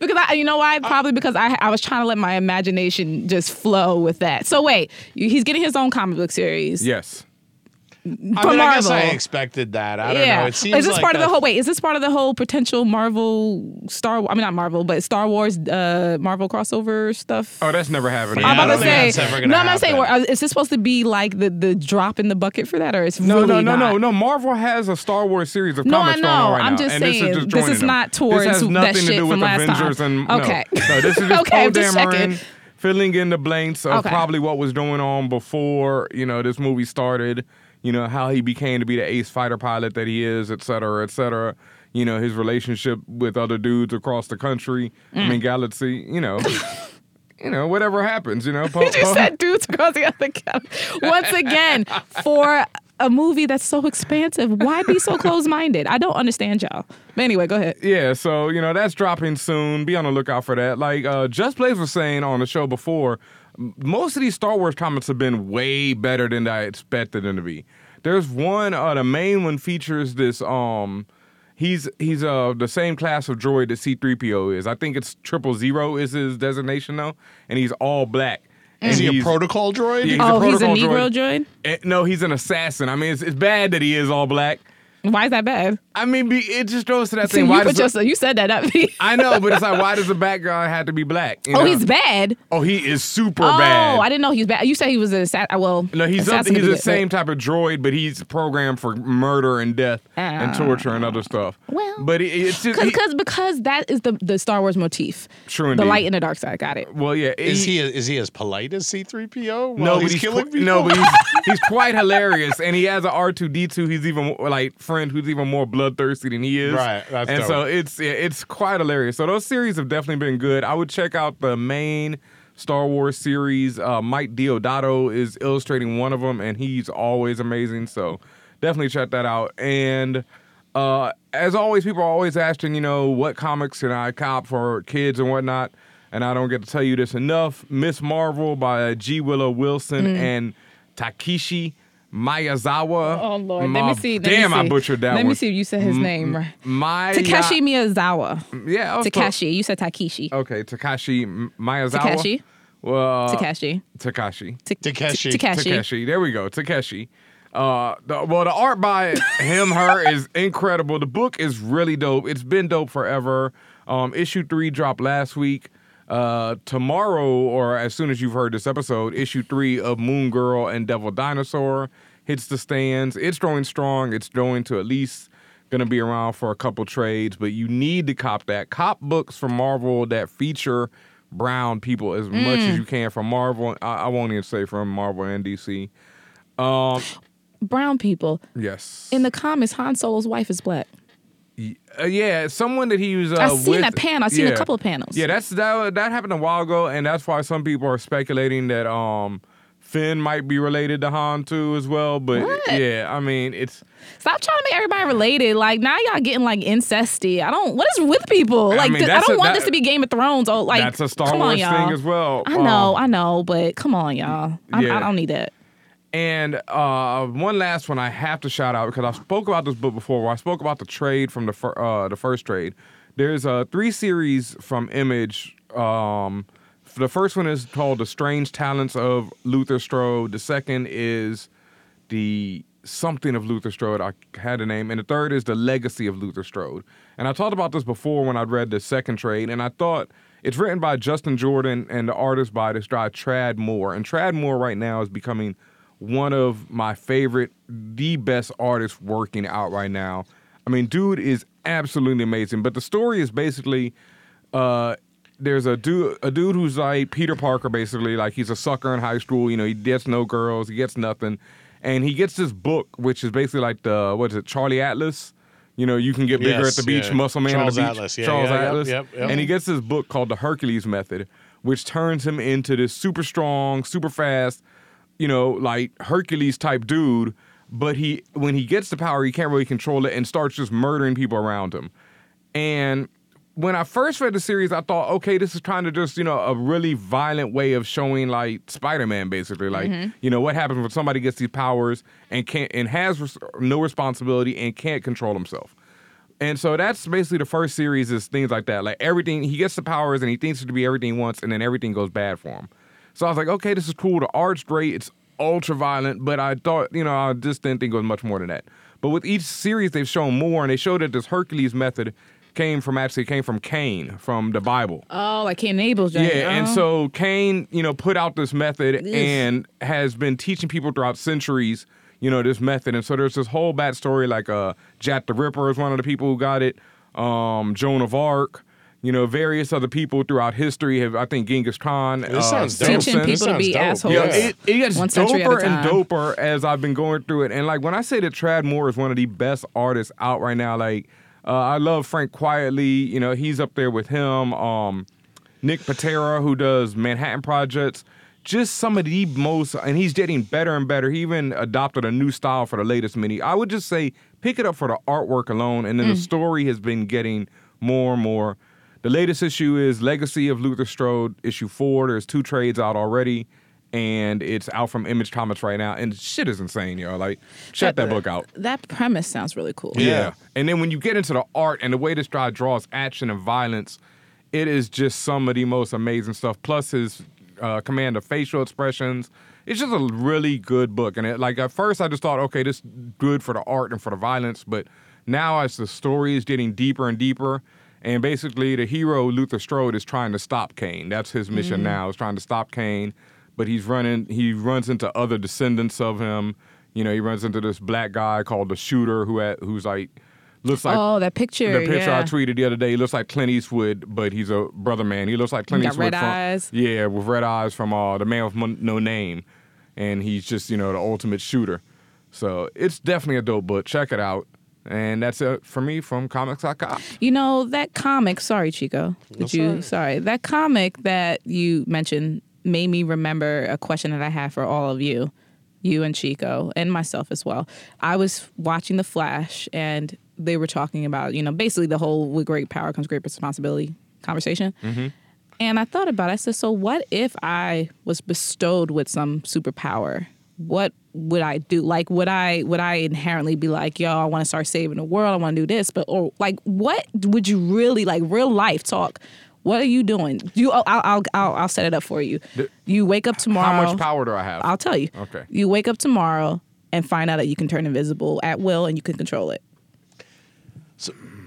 Because I, you know why? Uh, Probably because I, I was trying to let my imagination just flow with that. So wait, he's getting his own comic book series. Yes. I From mean, I guess I expected that. I don't yeah. know. It seems is this like part of the whole? Wait, is this part of the whole potential Marvel Star? Wars I mean, not Marvel, but Star Wars, uh, Marvel crossover stuff. Oh, that's never happening. Yeah, I'm I about don't to say. that's ever gonna No, I'm not saying. happen. Is this supposed to be like the the drop in the bucket for that, or it's No, really no, no, not? no, no. Marvel has a Star Wars series of No, comics I going on know. right I'm now, just and saying, this is just this is them. not towards this has that nothing to shit do with from last Avengers time. and no. Okay. no. This is just Okay, Poe just Dameron checking. filling in the blanks of Okay. probably what was going on before you know this movie started. You know how he became to be the ace fighter pilot that he is, et cetera, et cetera. You know his relationship with other dudes across the country, I Mm. mean galaxy. You know. You know, whatever happens, you know. Po- You Po- said dudes across the other couch. Once again, for a movie that's so expansive, why be so close minded? I don't understand y'all. But anyway, go ahead. Yeah, so you know that's dropping soon. Be on the lookout for that. Like uh, Just Blaze was saying on the show before, most of these Star Wars comics have been way better than I expected them to be. There's one, uh, the main one features this. Um, he's he's uh the same class of droid that C-3PO is. I think it's Triple Zero is his designation though, and he's all black. Is he a protocol droid? Yeah, he's oh, he's a protocol Negro droid? Eh, No, he's an assassin. I mean, it's, it's bad that he is all black. Why is that bad? I mean, be, it just goes to that See, thing. you Why put does the- yourself, you said that, not me. I know, but it's like, why does the bad guy have to be black? you Oh, know? he's bad. Oh, he is super oh, bad. Oh, I didn't know he was bad. You said he was a assassin. Well, no, he's up, assassin he's the same type of droid, but he's programmed for murder and death and torture and other stuff. Ah. Well, but it, it's just he- Because because that is the the Star Wars motif. True The light and the dark side. Got it. well, yeah. Is he is he as polite as C-3PO? No, he's he's killing qu- people? no, but he's, he's quite hilarious, and he has an R two D two. He's even more, like friend who's even more bloodthirsty than he is. Right, that's and dope. so it's it's quite hilarious. So those series have definitely been good. I would check out the main Star Wars series. Uh, Mike Deodato is illustrating one of them, and he's always amazing. So definitely check that out. And uh, as always, people are always asking, you know, what comics can I cop for kids and whatnot. and I don't get to tell you this enough. Miss Marvel by G. Willow Wilson and Takeshi Miyazawa. Oh Lord, let me see. Let me Damn, I butchered that Let one. me see if you said his name right. Maya- Takeshi Miyazawa. Yeah, I was Takashi. You said Takeshi. close. Okay, Takashi M- Miyazawa. Takashi. Well, Takashi. Takashi. Ta- Takeshi. Takashi. Takeshi. There we go. Takeshi. Uh, the, well, the art by him, her is incredible. The book is really dope. It's been dope forever. Um, issue three dropped last week. Uh, tomorrow, or as soon as you've heard this episode, issue three of Moon Girl and Devil Dinosaur hits the stands. It's going strong. It's going to at least gonna be around for a couple trades, but you need to cop that. Cop books from Marvel that feature brown people as much as you can from Marvel. I, I won't even say from Marvel and DC. Um, Brown people. yes. In the comics, Han Solo's wife is black. Uh, yeah, someone that he was. Uh, I've seen with- that panel. I've seen a couple of panels. Yeah, that's that. That happened a while ago, and that's why some people are speculating that um Finn might be related to Han too as well. But What? yeah, I mean it's Stop trying to make everybody related. Like now y'all getting like incesty. I don't. What is with people? I Like mean, th- I, don't a- want that- this to be Game of Thrones. Oh, like that's a Star Wars on, thing as well. I know, Um, I know, but come on, y'all. I, Yeah. I don't need that. And uh, one last one I have to shout out because I spoke about this book before. Where I spoke about the trade from the fir- uh, the first trade. There's uh, three series from Image. Um, the first one is called "The Strange Talents of Luther Strode." The second is the something of Luther Strode. I had a name, and the third is the legacy of Luther Strode. And I talked about this before when I read the second trade, and I thought it's written by Justin Jordan and the artist by this guy Tradd Moore. And Tradd Moore right now is becoming one of my favorite, the best artists working out right now. I mean, dude is absolutely amazing. But the story is basically uh, there's a dude a dude who's like Peter Parker basically like he's a sucker in high school you know he gets no girls he gets nothing and he gets this book which is basically like the what is it Charlie Atlas you know you can get bigger Yes, at the beach yeah. muscle man Charles at the beach Atlas, yeah, Charles yeah, yep, Atlas yep, yep. and he gets this book called the Hercules Method which turns him into this super strong super fast you know like Hercules type dude but he when he gets the power he can't really control it and starts just murdering people around him and when I first read the series, I thought, okay, this is trying to just, you know, a really violent way of showing like Spider-Man, basically. Like, mm-hmm. you know, what happens when somebody gets these powers and can't and has res- no responsibility and can't control himself. And so that's basically the first series is things like that. Like everything, he gets the powers and he thinks it to be everything he wants, and then everything goes bad for him. So I was like, okay, this is cool. The art's great. It's ultra violent, but I thought, you know, I just didn't think it was much more than that. But with each series, they've shown more, and they showed that this Hercules method came from actually came from Cain from the Bible. Oh, like Cain Abel's joint. Yeah, and Oh. so Cain, you know, put out this method and has been teaching people throughout centuries, you know, this method. And so there's this whole backstory, like uh, Jack the Ripper is one of the people who got it, um, Joan of Arc, you know, various other people throughout history have, I think, Genghis Khan. uh, sounds dope. teaching Samson. This people to be dope. assholes. Yeah, Yeah. it, it gets One century doper and doper as I've been going through it. And like when I say that Tradd Moore is one of the best artists out right now, like uh, I love Frank Quitely. You know, he's up there with him. Um, Nick Pitarra, who does Manhattan Projects. Just some of the most, and he's getting better and better. He even adopted a new style for the latest mini. I would just say pick it up for the artwork alone, and then the story has been getting more and more. The latest issue is Legacy of Luther Strode, issue four. There's two trades out already, and it's out from Image Comics right now. And shit is insane, yo. Like, check that book out. That premise sounds really cool. Yeah. And then when you get into the art and the way this guy draws action and violence, it is just some of the most amazing stuff. Plus his uh, command of facial expressions. It's just a really good book. And it, like at first I just thought, okay, this is good for the art and for the violence. But now as the story is getting deeper and deeper, and basically the hero Luther Strode is trying to stop Cain. That's his mission now, is trying to stop Cain. But he's running he runs into other descendants of him. You know, he runs into this black guy called the shooter who had, who's like looks like oh, that picture. the picture yeah. I tweeted the other day, he looks like Clint Eastwood, but he's a brother man. He looks like Clint Got Eastwood red from eyes. yeah, with red eyes from uh, the Man with No Name, and he's just you know the ultimate shooter. So it's definitely a dope book. Check it out, and that's it for me from Comics.com. You know that comic. Sorry, Chico. Did That's you? all right. Sorry, that comic that you mentioned made me remember a question that I had for all of you, you and Chico and myself as well. I was watching The Flash, and they were talking about you know basically the whole with great power comes great responsibility conversation. Mm-hmm. And I thought about it. I said, so what if I was bestowed with some superpower? What would I do? Like, would I would I inherently be like, yo, I want to start saving the world. I want to do this, but or like, what would you really like? Real life talk. What are you doing? You, oh, I'll, I'll, I'll, I'll set it up for you. You wake up tomorrow. How much power do I have? I'll tell you. Okay. You wake up tomorrow and find out that you can turn invisible at will and you can control it.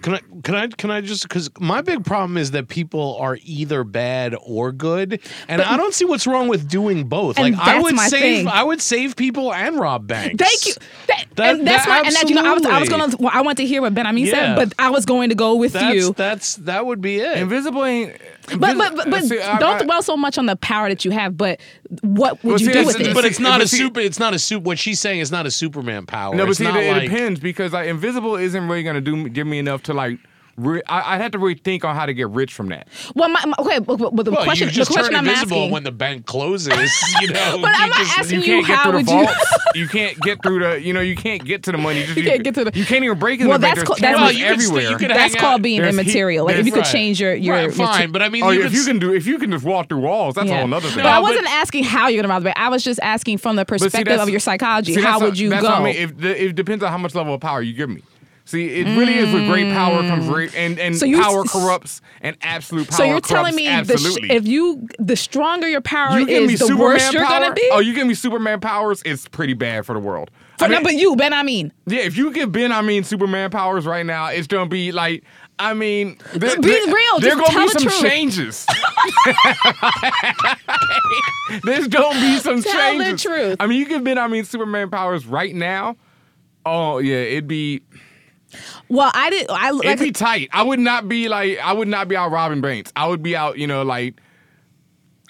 Can I can I can I just because my big problem is that people are either bad or good, and I don't see what's wrong with doing both. Like I would save thing. I would save people and rob banks. Thank you. That, That- and that's that- my and that, you know I was I was gonna well, I want to hear what Ben Amin Yeah. said, but I was going to go with That's you. that's that would be it. Invisible ain't. But but but, but See, I- don't I- dwell so much on the power that you have. But what would Well, you see, do it's- with it? but it's not But a see- super. It's not a super. What she's saying is not a Superman power. No, but it's see, it, not it like, depends because like invisible isn't really gonna do give me enough to like. Re- I, I'd have to rethink on how to get rich from that. well, my, my, okay, but, but the Well, question you just the question turn I'm invisible asking. when the bank closes. You know, But you I'm not just- asking You you can't get how through would the you. vaults. You can't get through the. You know, you can't get to the money. You, just, You can't get to the- You can't even break in Well, the bank. that's There's that's- Well, you could everywhere. you could That's hang called out- being there's heat- immaterial. Like if you could right. change your your, right, your fine, but I mean, Oh, you if you can do, if you can just walk through walls, that's a Yeah. whole nother thing. But I wasn't asking how you're gonna rob the bank. I was just asking from the perspective of your psychology. how would what- you that's go? What I mean. If it depends on how much level of power you give me. See, it really is with great power comes mm. great, and and So power corrupts, and absolute power. so you're telling me the sh- absolutely. if you the stronger your power you is, the Superman worse you're power, gonna be. Oh, you give me Superman powers, it's pretty bad for the world. For, I mean, no, but you, Ben, I mean, yeah, if you give Ben, I mean, Superman powers right now, it's gonna be like, I mean, there, Be there- real, There gonna be tell the some truth. changes. There's gonna be some Tell the truth. I mean, you give Ben, I mean, Superman powers right now. Oh yeah, it'd be well, I did. I it'd be tight. I would not be like I would not be out robbing banks. I would be out, you know, like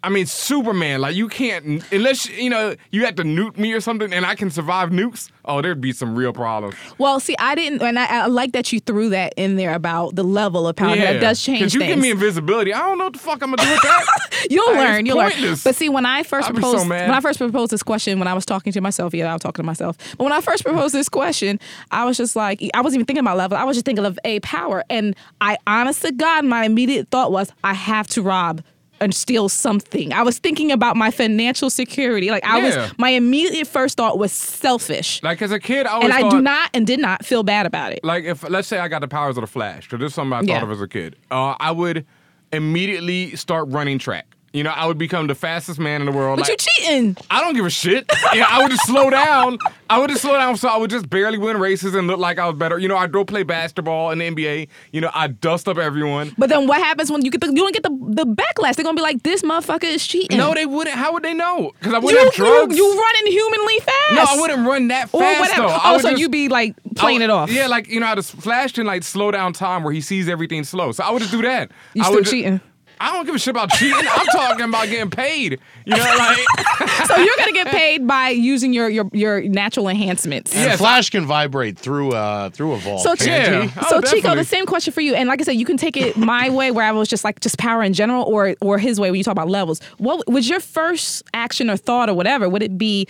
I mean, Superman. Like you can't unless you know you had to nuke me or something, and I can survive nukes. Oh, there'd be some real problems. Well, see, I didn't, and I, I like that you threw that in there about the level of power. Yeah. That does change Because you things. give me invisibility, I don't know what the fuck I'm gonna do with that. You'll It's learn. You'll learn. pointless. But see, when I first I'd so proposed, when I first proposed this question, when I was talking to myself, yeah, I was talking to myself. But when I first proposed this question, I was just like, I wasn't even thinking about level. I was just thinking of a power, and I, honest to God, my immediate thought was, I have to rob and steal something. I was thinking about my financial security. Like I Yeah. was, my immediate first thought was selfish, like as a kid, I always and I thought, do not and did not feel bad about it. like if let's say I got the powers of the Flash, because this is something I thought Yeah. of as a kid. Uh, I would immediately start running track. You know, I would become the fastest man in the world. But like, you cheating. I don't give a shit. Yeah, I would just slow down. I would just slow down so I would just barely win races and look like I was better. You know, I'd go play basketball in the NBA. You know, I'd dust up everyone. But then what happens when you get the you don't get the the backlash? They're gonna be like, this motherfucker is cheating. No, they wouldn't. How would they know? Because I wouldn't you, have drugs. You, you running humanly fast. no, I wouldn't run that Or fast whatever. though. Oh, so just- you be like playing would- it off. Yeah, like you know the Flash can like slow down time where he sees everything slow. So I would just do that. You I still would cheating. I don't give a shit about cheating. I'm talking about getting paid. You know, like so you're gonna get paid by using your your your natural enhancements. And Yes. Flash can vibrate through uh through a vault. So, can't Yeah. he? Oh, so Chico, the same question for you. And like I said, you can take it my way, where I was just like just power in general, or or his way when you talk about levels. What was your first action or thought or whatever? Would it be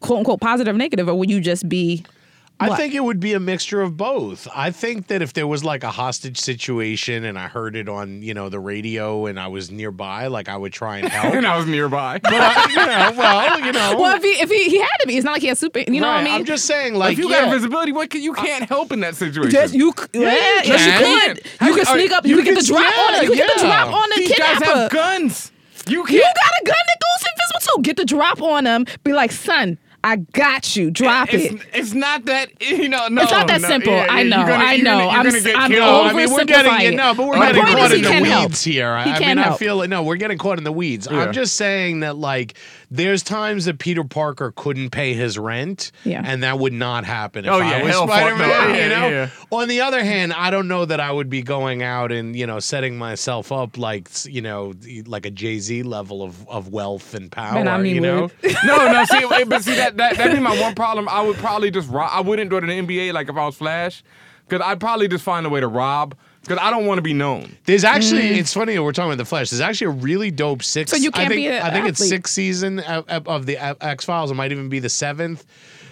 quote unquote positive or negative, or would you just be? I think it would be a mixture of both. I think that if there was like a hostage situation and I heard it on, you know, the radio and I was nearby, like I would try and help. and I was nearby. but I, you know, well, you know. Well, if he if he, he had to be, it's not like he had super. You know what I mean? I'm just saying, like, if you yeah. got invisibility, what can, you can't help in that situation. Yes, you, c- yeah, you yes, you can. could. How You can- could sneak up. You, you could get can- the drop on it. You could get the drop on the These guys kidnapper. have guns. You can't. You got a gun that goes invisible too. Get the drop on them. Be like, son, I got you. Drop it. It's not that you know. No, It's not that no, simple. yeah, I know, gonna, I you're know. Gonna, you're I'm gonna I'm killed. No, I mean we're getting it. no, but we're My getting caught is in the can't help. weeds here. He I, I can't mean, I feel like no, we're getting caught in the weeds. Yeah. I'm just saying that like there's times that Peter Parker couldn't pay his rent, Yeah. and that would not happen if Oh, I yeah, was Spider-Man. no. you know. yeah. On the other hand, I don't know that I would be going out and you know setting myself up like you know like a Jay Z level of, of wealth and power. Man, I mean, you know. no, no. See, eh, but see that that that'd be my one problem. I would probably just rob. I wouldn't go to the NBA like if I was Flash, because I'd probably just find a way to rob. Because I don't want to be known. There's actually, mm. it's funny we're talking about the Flash. There's actually a really dope six. So you I can't think, be a I think it's sixth season of, of- of the X Files. It might even be the seventh,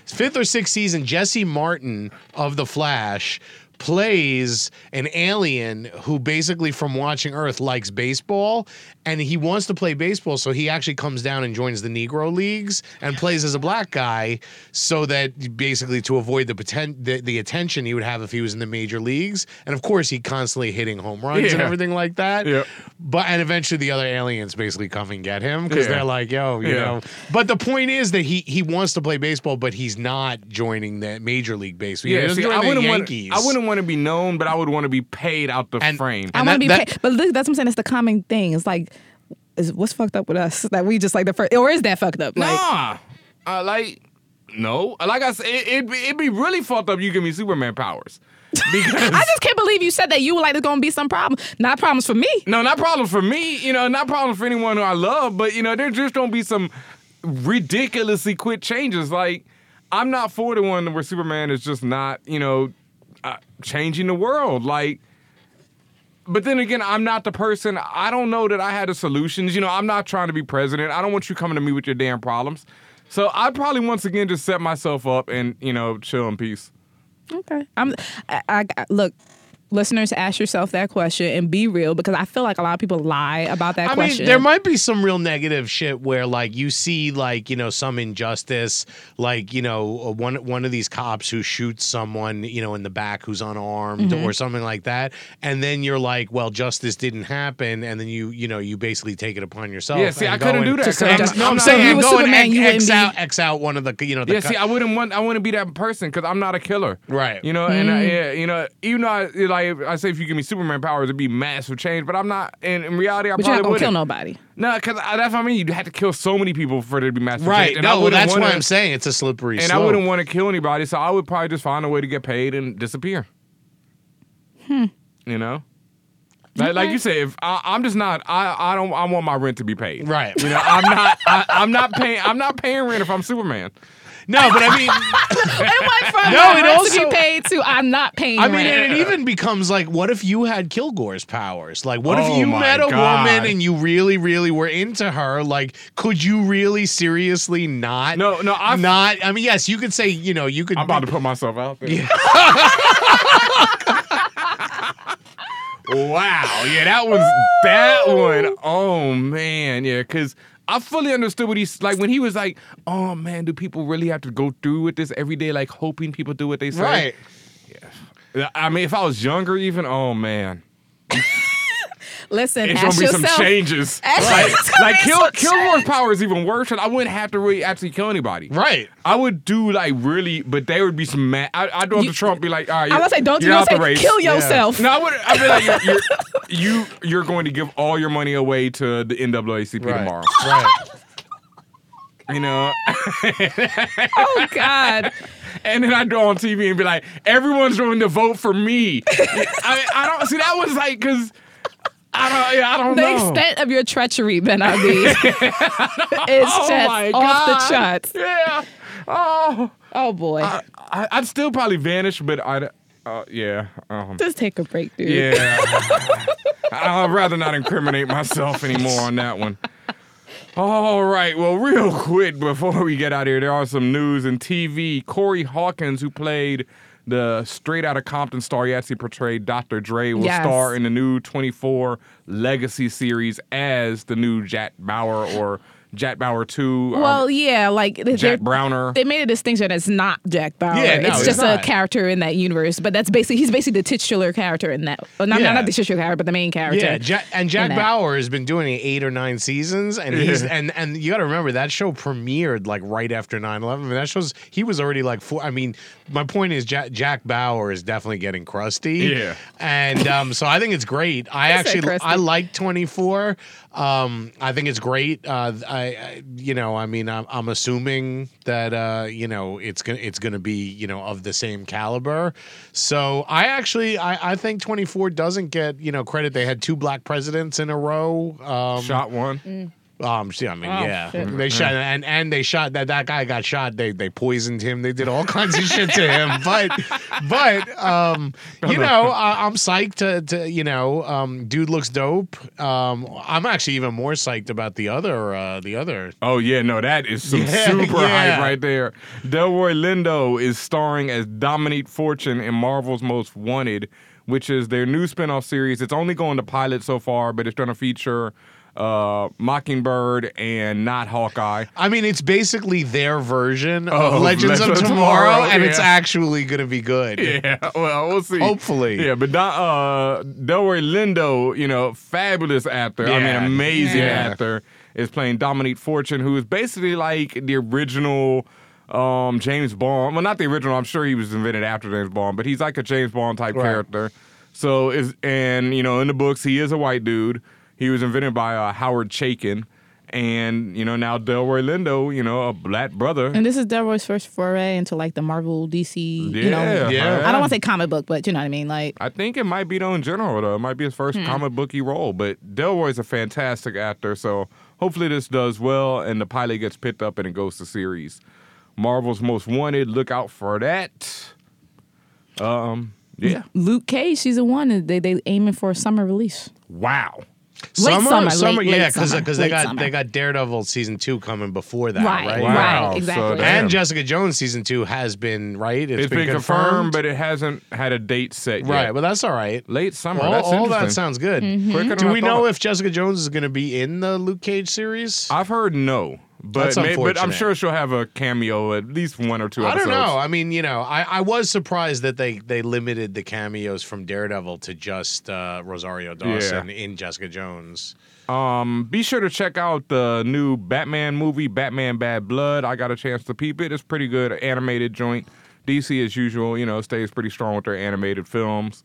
fifth or sixth season. Jesse Martin of the Flash plays an alien who basically from watching Earth likes baseball and he wants to play baseball so he actually comes down and joins the Negro leagues and plays as a black guy so that basically to avoid the poten- the, the attention he would have if he was in the major leagues and of course he constantly hitting home runs and Yeah. everything like that Yep. but and eventually the other aliens basically come and get him because Yeah. they're like yo you Yeah. know but the point is that he he wants to play baseball but he's not joining the major league baseball Yeah, see, I wouldn't want. I wouldn't want to be known, but I would want to be paid out the And- frame. I want to be that- paid. But look, that's what I'm saying. It's the common thing. It's like, is what's fucked up with us that we just like the first, or is that fucked up? Like, Nah, uh, like no, like I said, it, it'd, be, it'd be really fucked up. You give me Superman powers because I just can't believe you said that you were like there's gonna be some problem. Not problems for me. no, not problems for me. You know, not problems for anyone who I love. But you know, there's just gonna be some ridiculously quick changes. Like I'm not for the one where Superman is just not, you know, uh, changing the world. Like. But then again, I'm not the person. I don't know that I had the solutions. You know, I'm not trying to be president. I don't want you coming to me with your damn problems. So I'd probably once again just set myself up and you know chill in peace. Okay. I'm. I, I look. Listeners, ask yourself that question and be real because I feel like a lot of people lie about that I question. mean, there might be some real negative shit where, like, you see, like, you know, some injustice, like, you know, uh, one one of these cops who shoots someone, you know, in the back who's unarmed Mm-hmm. or something like that, and then you're like, well, justice didn't happen, and then you, you know, you basically take it upon yourself. Yeah, see, I couldn't do that. Just 'cause say I'm- just- No, I'm not- So if saying you were go and Superman, X, you wouldn't X be- out, X out one of the, you know, the Yeah, co- see, I wouldn't want. I want to be that person because I'm not a killer. Right. You know, and I, Mm. yeah, you know, even though I, like I say, if you give me Superman powers, it'd be massive change. But I'm not. And in reality, I but you're probably not gonna wouldn't. kill nobody. No, because that's what I mean. You'd have to kill so many people for there to be massive right. change. And No, well, that's wanna, what I'm saying. It's a slippery And slope. I wouldn't want to kill anybody, so I would probably just find a way to get paid and disappear. Hmm. You know. Like, like you said, if I, I'm just not, I, I don't, I want my rent to be paid. Right. You know, I'm not, I, I'm not paying, I'm not paying rent if I'm Superman. No, but I mean, It went from No, my it rent to also- be paid to I'm not paying I mean, rent. and it even becomes like, what if you had Kilgrave's powers? Like, what if Oh you met a God. woman and you really, really were into her? Like, could you really seriously not? No, no, I'm not. I mean, yes, you could say, you know, you could. I'm about to put myself out there. Yeah. wow. Yeah, that was that one. Oh man, yeah, because I fully understood what he's like when he was like, "Oh man, do people really have to go through with this every day, like hoping people do what they say?" right. Yeah. I mean, if I was younger, even, oh man, Listen, it's ask gonna be yourself. some changes. Ask- Like, like kill, some Kilgrave's power is even worse, and I wouldn't have to really actually kill anybody. Right. I would do like really, but there would be some mad. I, I'd go up You- to Trump, be like, "All right, I you're- was say, don't you you're don't out say race." kill Yeah. yourself. No, I would. I'd be like, you're, you're, you you're going to give all your money away to the NAACP Right. tomorrow. Right. You know, Oh God. and then I'd go on TV and be like, everyone's going to vote for me. I, I don't see that was like because I don't. yeah, I don't The know. extent of your treachery, Ben Abi, is Oh just off the God. charts. Yeah. Oh, Oh boy. I, I, I'd still probably vanish, but I'd. Uh, yeah. Um, Just take a break, dude. Yeah. I'd rather not incriminate myself anymore on that one. All right. Well, real quick before we get out of here, there are some news and TV. Corey Hawkins, who played the Straight out of Compton star actually portrayed Dr. Dre, will Yes. star in the new 24 Legacy series as the new Jack Bauer or Jack Bauer 2. um, Well, yeah, like Jack they're- Browner. They made a distinction. It's not Jack Bauer. Yeah, no, it's it's just not. a character in that universe. But that's basically he's basically the titular character in that. Well, not, Yeah. not the titular character, but the main character. Yeah, Jack, and Jack. Bauer has been doing it eight or nine seasons, and he's and and you got to remember that show premiered like right after 9-11. I mean, that shows he was already like four. I mean, my point is Jack, Jack Bauer is definitely getting crusty. Yeah. and um, so I think it's great. I said actually crusty. I like twenty four. Um, I think it's great. Uh, I, I you know I mean I'm, I'm assuming that uh, you know it's gonna it's gonna be you know of the same caliber. So I actually I, I think 24 doesn't get you know credit. They had two black presidents in a row. Um, Shot one. Um, see, I mean, Oh, yeah, shit. they shot and and they shot that that guy got shot. They they poisoned him. They did all kinds of shit to him. But but um, you know, I, I'm psyched to to you know, um, dude looks dope. Um, I'm actually even more psyched about the other uh the other. Oh yeah, no, that is some Yeah, super yeah. hype right there. Delroy Lindo is starring as Dominique Fortune in Marvel's Most Wanted, which is their new spin-off series. It's only going to pilot so far, but it's going to feature uh, Mockingbird and not Hawkeye. I mean, it's basically their version Oh, of Legends of Legends of Tomorrow, Tomorrow, and it's actually gonna be good. Yeah, well, we'll see. Hopefully. Yeah, but Don, uh, worry, Lindo, you know, fabulous actor. I mean, amazing Yeah. actor, is playing Dominique Fortune, who is basically like the original um, James Bond. Well, not the original. I'm sure he was invented after James Bond, but he's like a James Bond type Right. character. So is and you know in the books he is a white dude. He was invented by uh, Howard Chaykin. And you know now Delroy Lindo, you know a black brother. And this is Delroy's first foray into like the Marvel DC. you know, Yeah, Yeah. I don't want to say comic book, but you know what I mean. Like, I think it might be though in general though. It might be his first comic booky role. But Delroy's a fantastic actor, so hopefully this does well and the pilot gets picked up and it goes to series. Marvel's Most Wanted, look out for that. Um, yeah. Luke Cage season one, they they aiming for a summer release. Wow. Late summer, late- yeah, late because they got summer. they got Daredevil season two coming before that, Right, right? right, exactly. So And Jessica Jones season two has been right. it's been, confirmed, but it hasn't had a date set Yet. right. yet. But that's all right. Late summer. All, That's all that sounds good. Mm-hmm. Do we know if Jessica Jones is going to be in the Luke Cage series? I've heard no, but may- but I'm sure she'll have a cameo at least one or two I episodes. don't know. I mean, you know, I, I was surprised that they they limited the cameos from Daredevil to just uh, Rosario Dawson in Jessica Jones. Um, be sure to check out the new Batman movie, Batman Bad Blood. I got a chance to peep it. It's pretty good, animated joint. DC, as usual, you know, stays pretty strong with their animated films.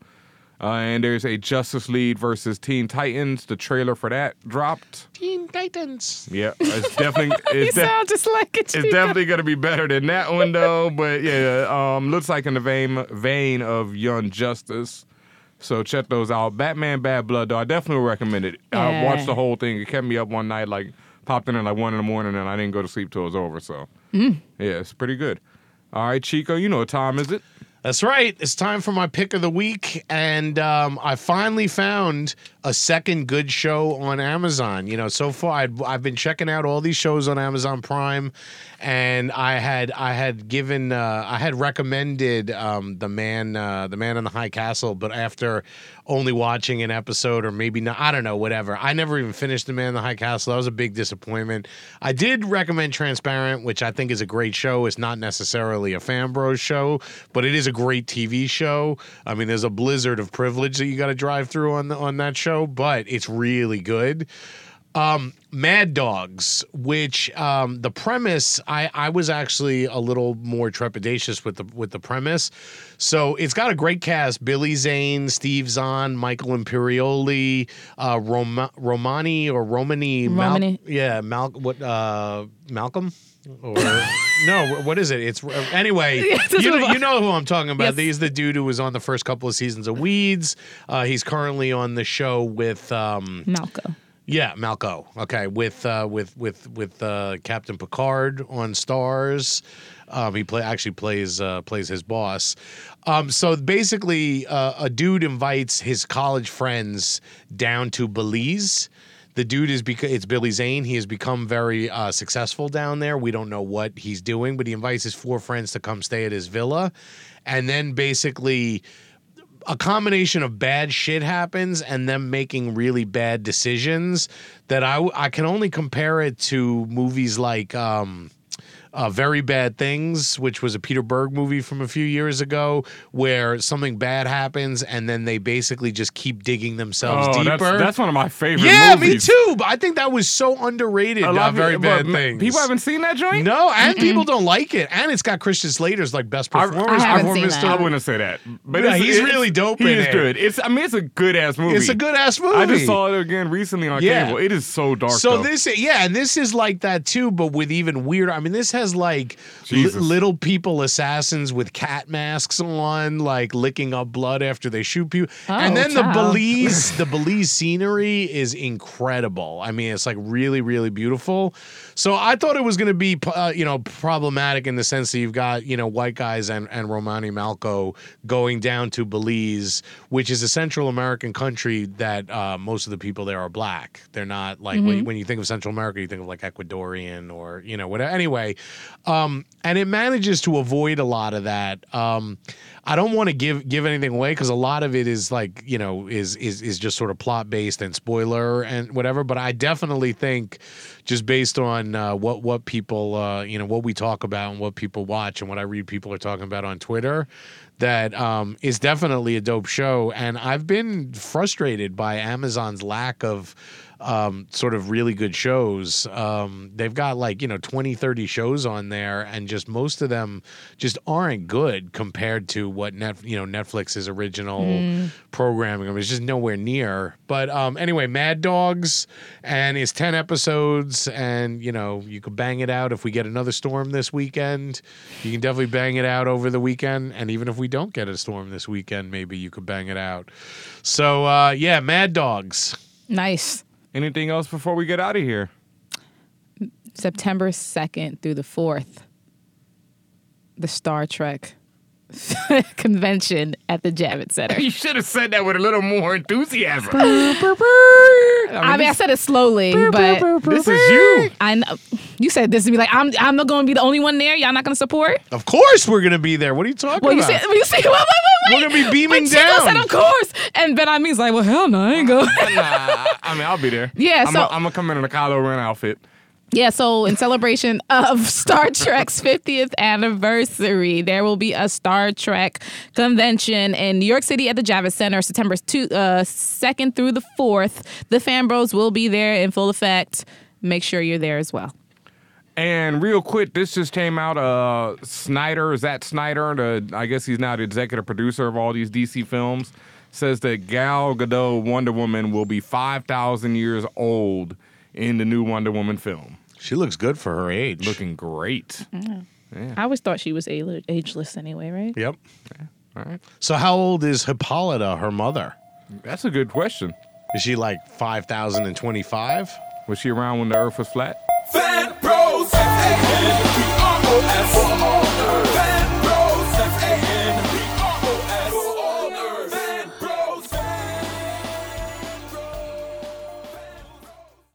Uh, and there's a Justice League versus Teen Titans. The trailer for that dropped. Teen Titans. Yeah, it's definitely You it's, de- sound just like it. it's definitely gonna be better than that one though. But yeah, um, looks like in the vein vein of Young Justice. So check those out. Batman Bad Blood though, I definitely recommend it. I watched the whole thing. It kept me up one night, like popped in at like one in the morning, and I didn't go to sleep till it was over. So Mm. yeah, it's pretty good. All right, Chico, you know what time is it? That's right. It's time for my pick of the week, and um, I finally found a second good show on Amazon. You know, so far I'd, I've been checking out all these shows on Amazon Prime, and I had I had given uh, I had recommended um, the man uh, the man in the high castle, but after only watching an episode or maybe not, I don't know, whatever. I never even finished the man in the high castle. That was a big disappointment. I did recommend Transparent, which I think is a great show. It's not necessarily a Fanbros show, but it is a great TV show. I mean, there's a blizzard of privilege that you got to drive through on the, on that show, but it's really good. Um, Mad Dogs, which um, the premise, I, I was actually a little more trepidatious with the with the premise. So it's got a great cast: Billy Zane, Steve Zahn, Michael Imperioli, uh, Rom- Romany or Romany, Mal- Romany. yeah, Mal- what uh, Malcolm. Or no, what is it? It's anyway. let's you, know, you know who I'm talking about. Yes. He's the dude who was on the first couple of seasons of Weeds. Uh, he's currently on the show with um, Malco. yeah, Malco. Okay, with uh, with with with uh, Captain Picard on Starz. Um, he play actually plays uh, plays his boss. Um, so basically, uh, a dude invites his college friends down to Belize. The dude is because it's Billy Zane. He has become very uh, successful down there. We don't know what he's doing, but he invites his four friends to come stay at his villa, and then basically a combination of bad shit happens and them making really bad decisions that I, I can only compare it to movies like um, uh, Very Bad Things, which was a Peter Berg movie from a few years ago, where something bad happens and then they basically just keep digging themselves Oh, deeper. that's, that's one of my favorite movies. yeah, movies. me too. I think that was so underrated. A uh, lot of Very people- Bad but Things. People haven't seen that joint. No, and people don't like it. And it's got Christian Slater's like best performance. I haven't seen to- I that. wouldn't say that, but Yeah, he's really dope He in is it. good. It's I mean it's a good ass movie. It's a good ass movie. I just saw it again recently on Yeah. cable. It is so dark. So though. this, yeah, and this is like that too, but with even weirder. I mean, this has like li- little people assassins with cat masks on, like licking up blood after they shoot people. and Oh, then the. Belize, the Belize scenery is incredible. I mean, it's like really, really beautiful. So I thought it was going to be, uh, you know, problematic in the sense that you've got, you know, white guys and, and Romany Malco going down to Belize, which is a Central American country that uh, most of the people there are black. They're not like when, when you think of Central America, you think of like Ecuadorian or you know whatever. Anyway, um, and it manages to avoid a lot of that. Um, I don't want to give give anything away because a lot of it is like you know is is is just sort of plot based and spoiler and whatever. But I definitely think just based on uh, what what people uh, you know what we talk about and what people watch and what I read people are talking about on Twitter that um, is definitely a dope show. And I've been frustrated by Amazon's lack of um, sort of really good shows. Um, they've got like, you know, 20, 30 shows on there, and just most of them just aren't good compared to what net, you know, Netflix's original programming. I mean, it's just nowhere near. But um, anyway, Mad Dogs, and it's 10 episodes, and, you know, you could bang it out if we get another storm this weekend. You can definitely bang it out over the weekend. And even if we don't get a storm this weekend, maybe you could bang it out. So, uh, yeah, Mad Dogs. Nice. Anything else before we get out of here? September 2nd through the 4th, the Star Trek convention at the Javits Center. You should have said that with a little more enthusiasm. I mean, I said it slowly, but this is you. I know you said this to me like I'm. I'm not going to be the only one there. Y'all not going to support. Of course, we're gonna be there. What are you talking Well, you about? said. You said. Wait, wait, wait, wait. We're gonna be beaming but Chico down. said, of course, and Ben Amin's like, well, hell no, I ain't going. Nah, I mean, I'll be there. Yeah, I'm so- gonna come in in a Kylo Ren outfit. Yeah, so in celebration of Star Trek's 50th anniversary, there will be a Star Trek convention in New York City at the Javits Center, September two, uh, 2nd through the 4th. The Fanbros will be there in full effect. Make sure you're there as well. And real quick, this just came out. Uh, Snyder, Zack Snyder, the I guess he's now the executive producer of all these DC films, says that Gal Gadot Wonder Woman will be five thousand years old in the new Wonder Woman film. She looks good for her age. Looking great. Mm-hmm. I always thought she was ageless anyway, right? Yep. All right, So how old is Hippolyta, her mother? that's a good question. Is she like five thousand and twenty-five? Was she around when the Earth was flat? Fanbros. F-A-N-B-R-O-S.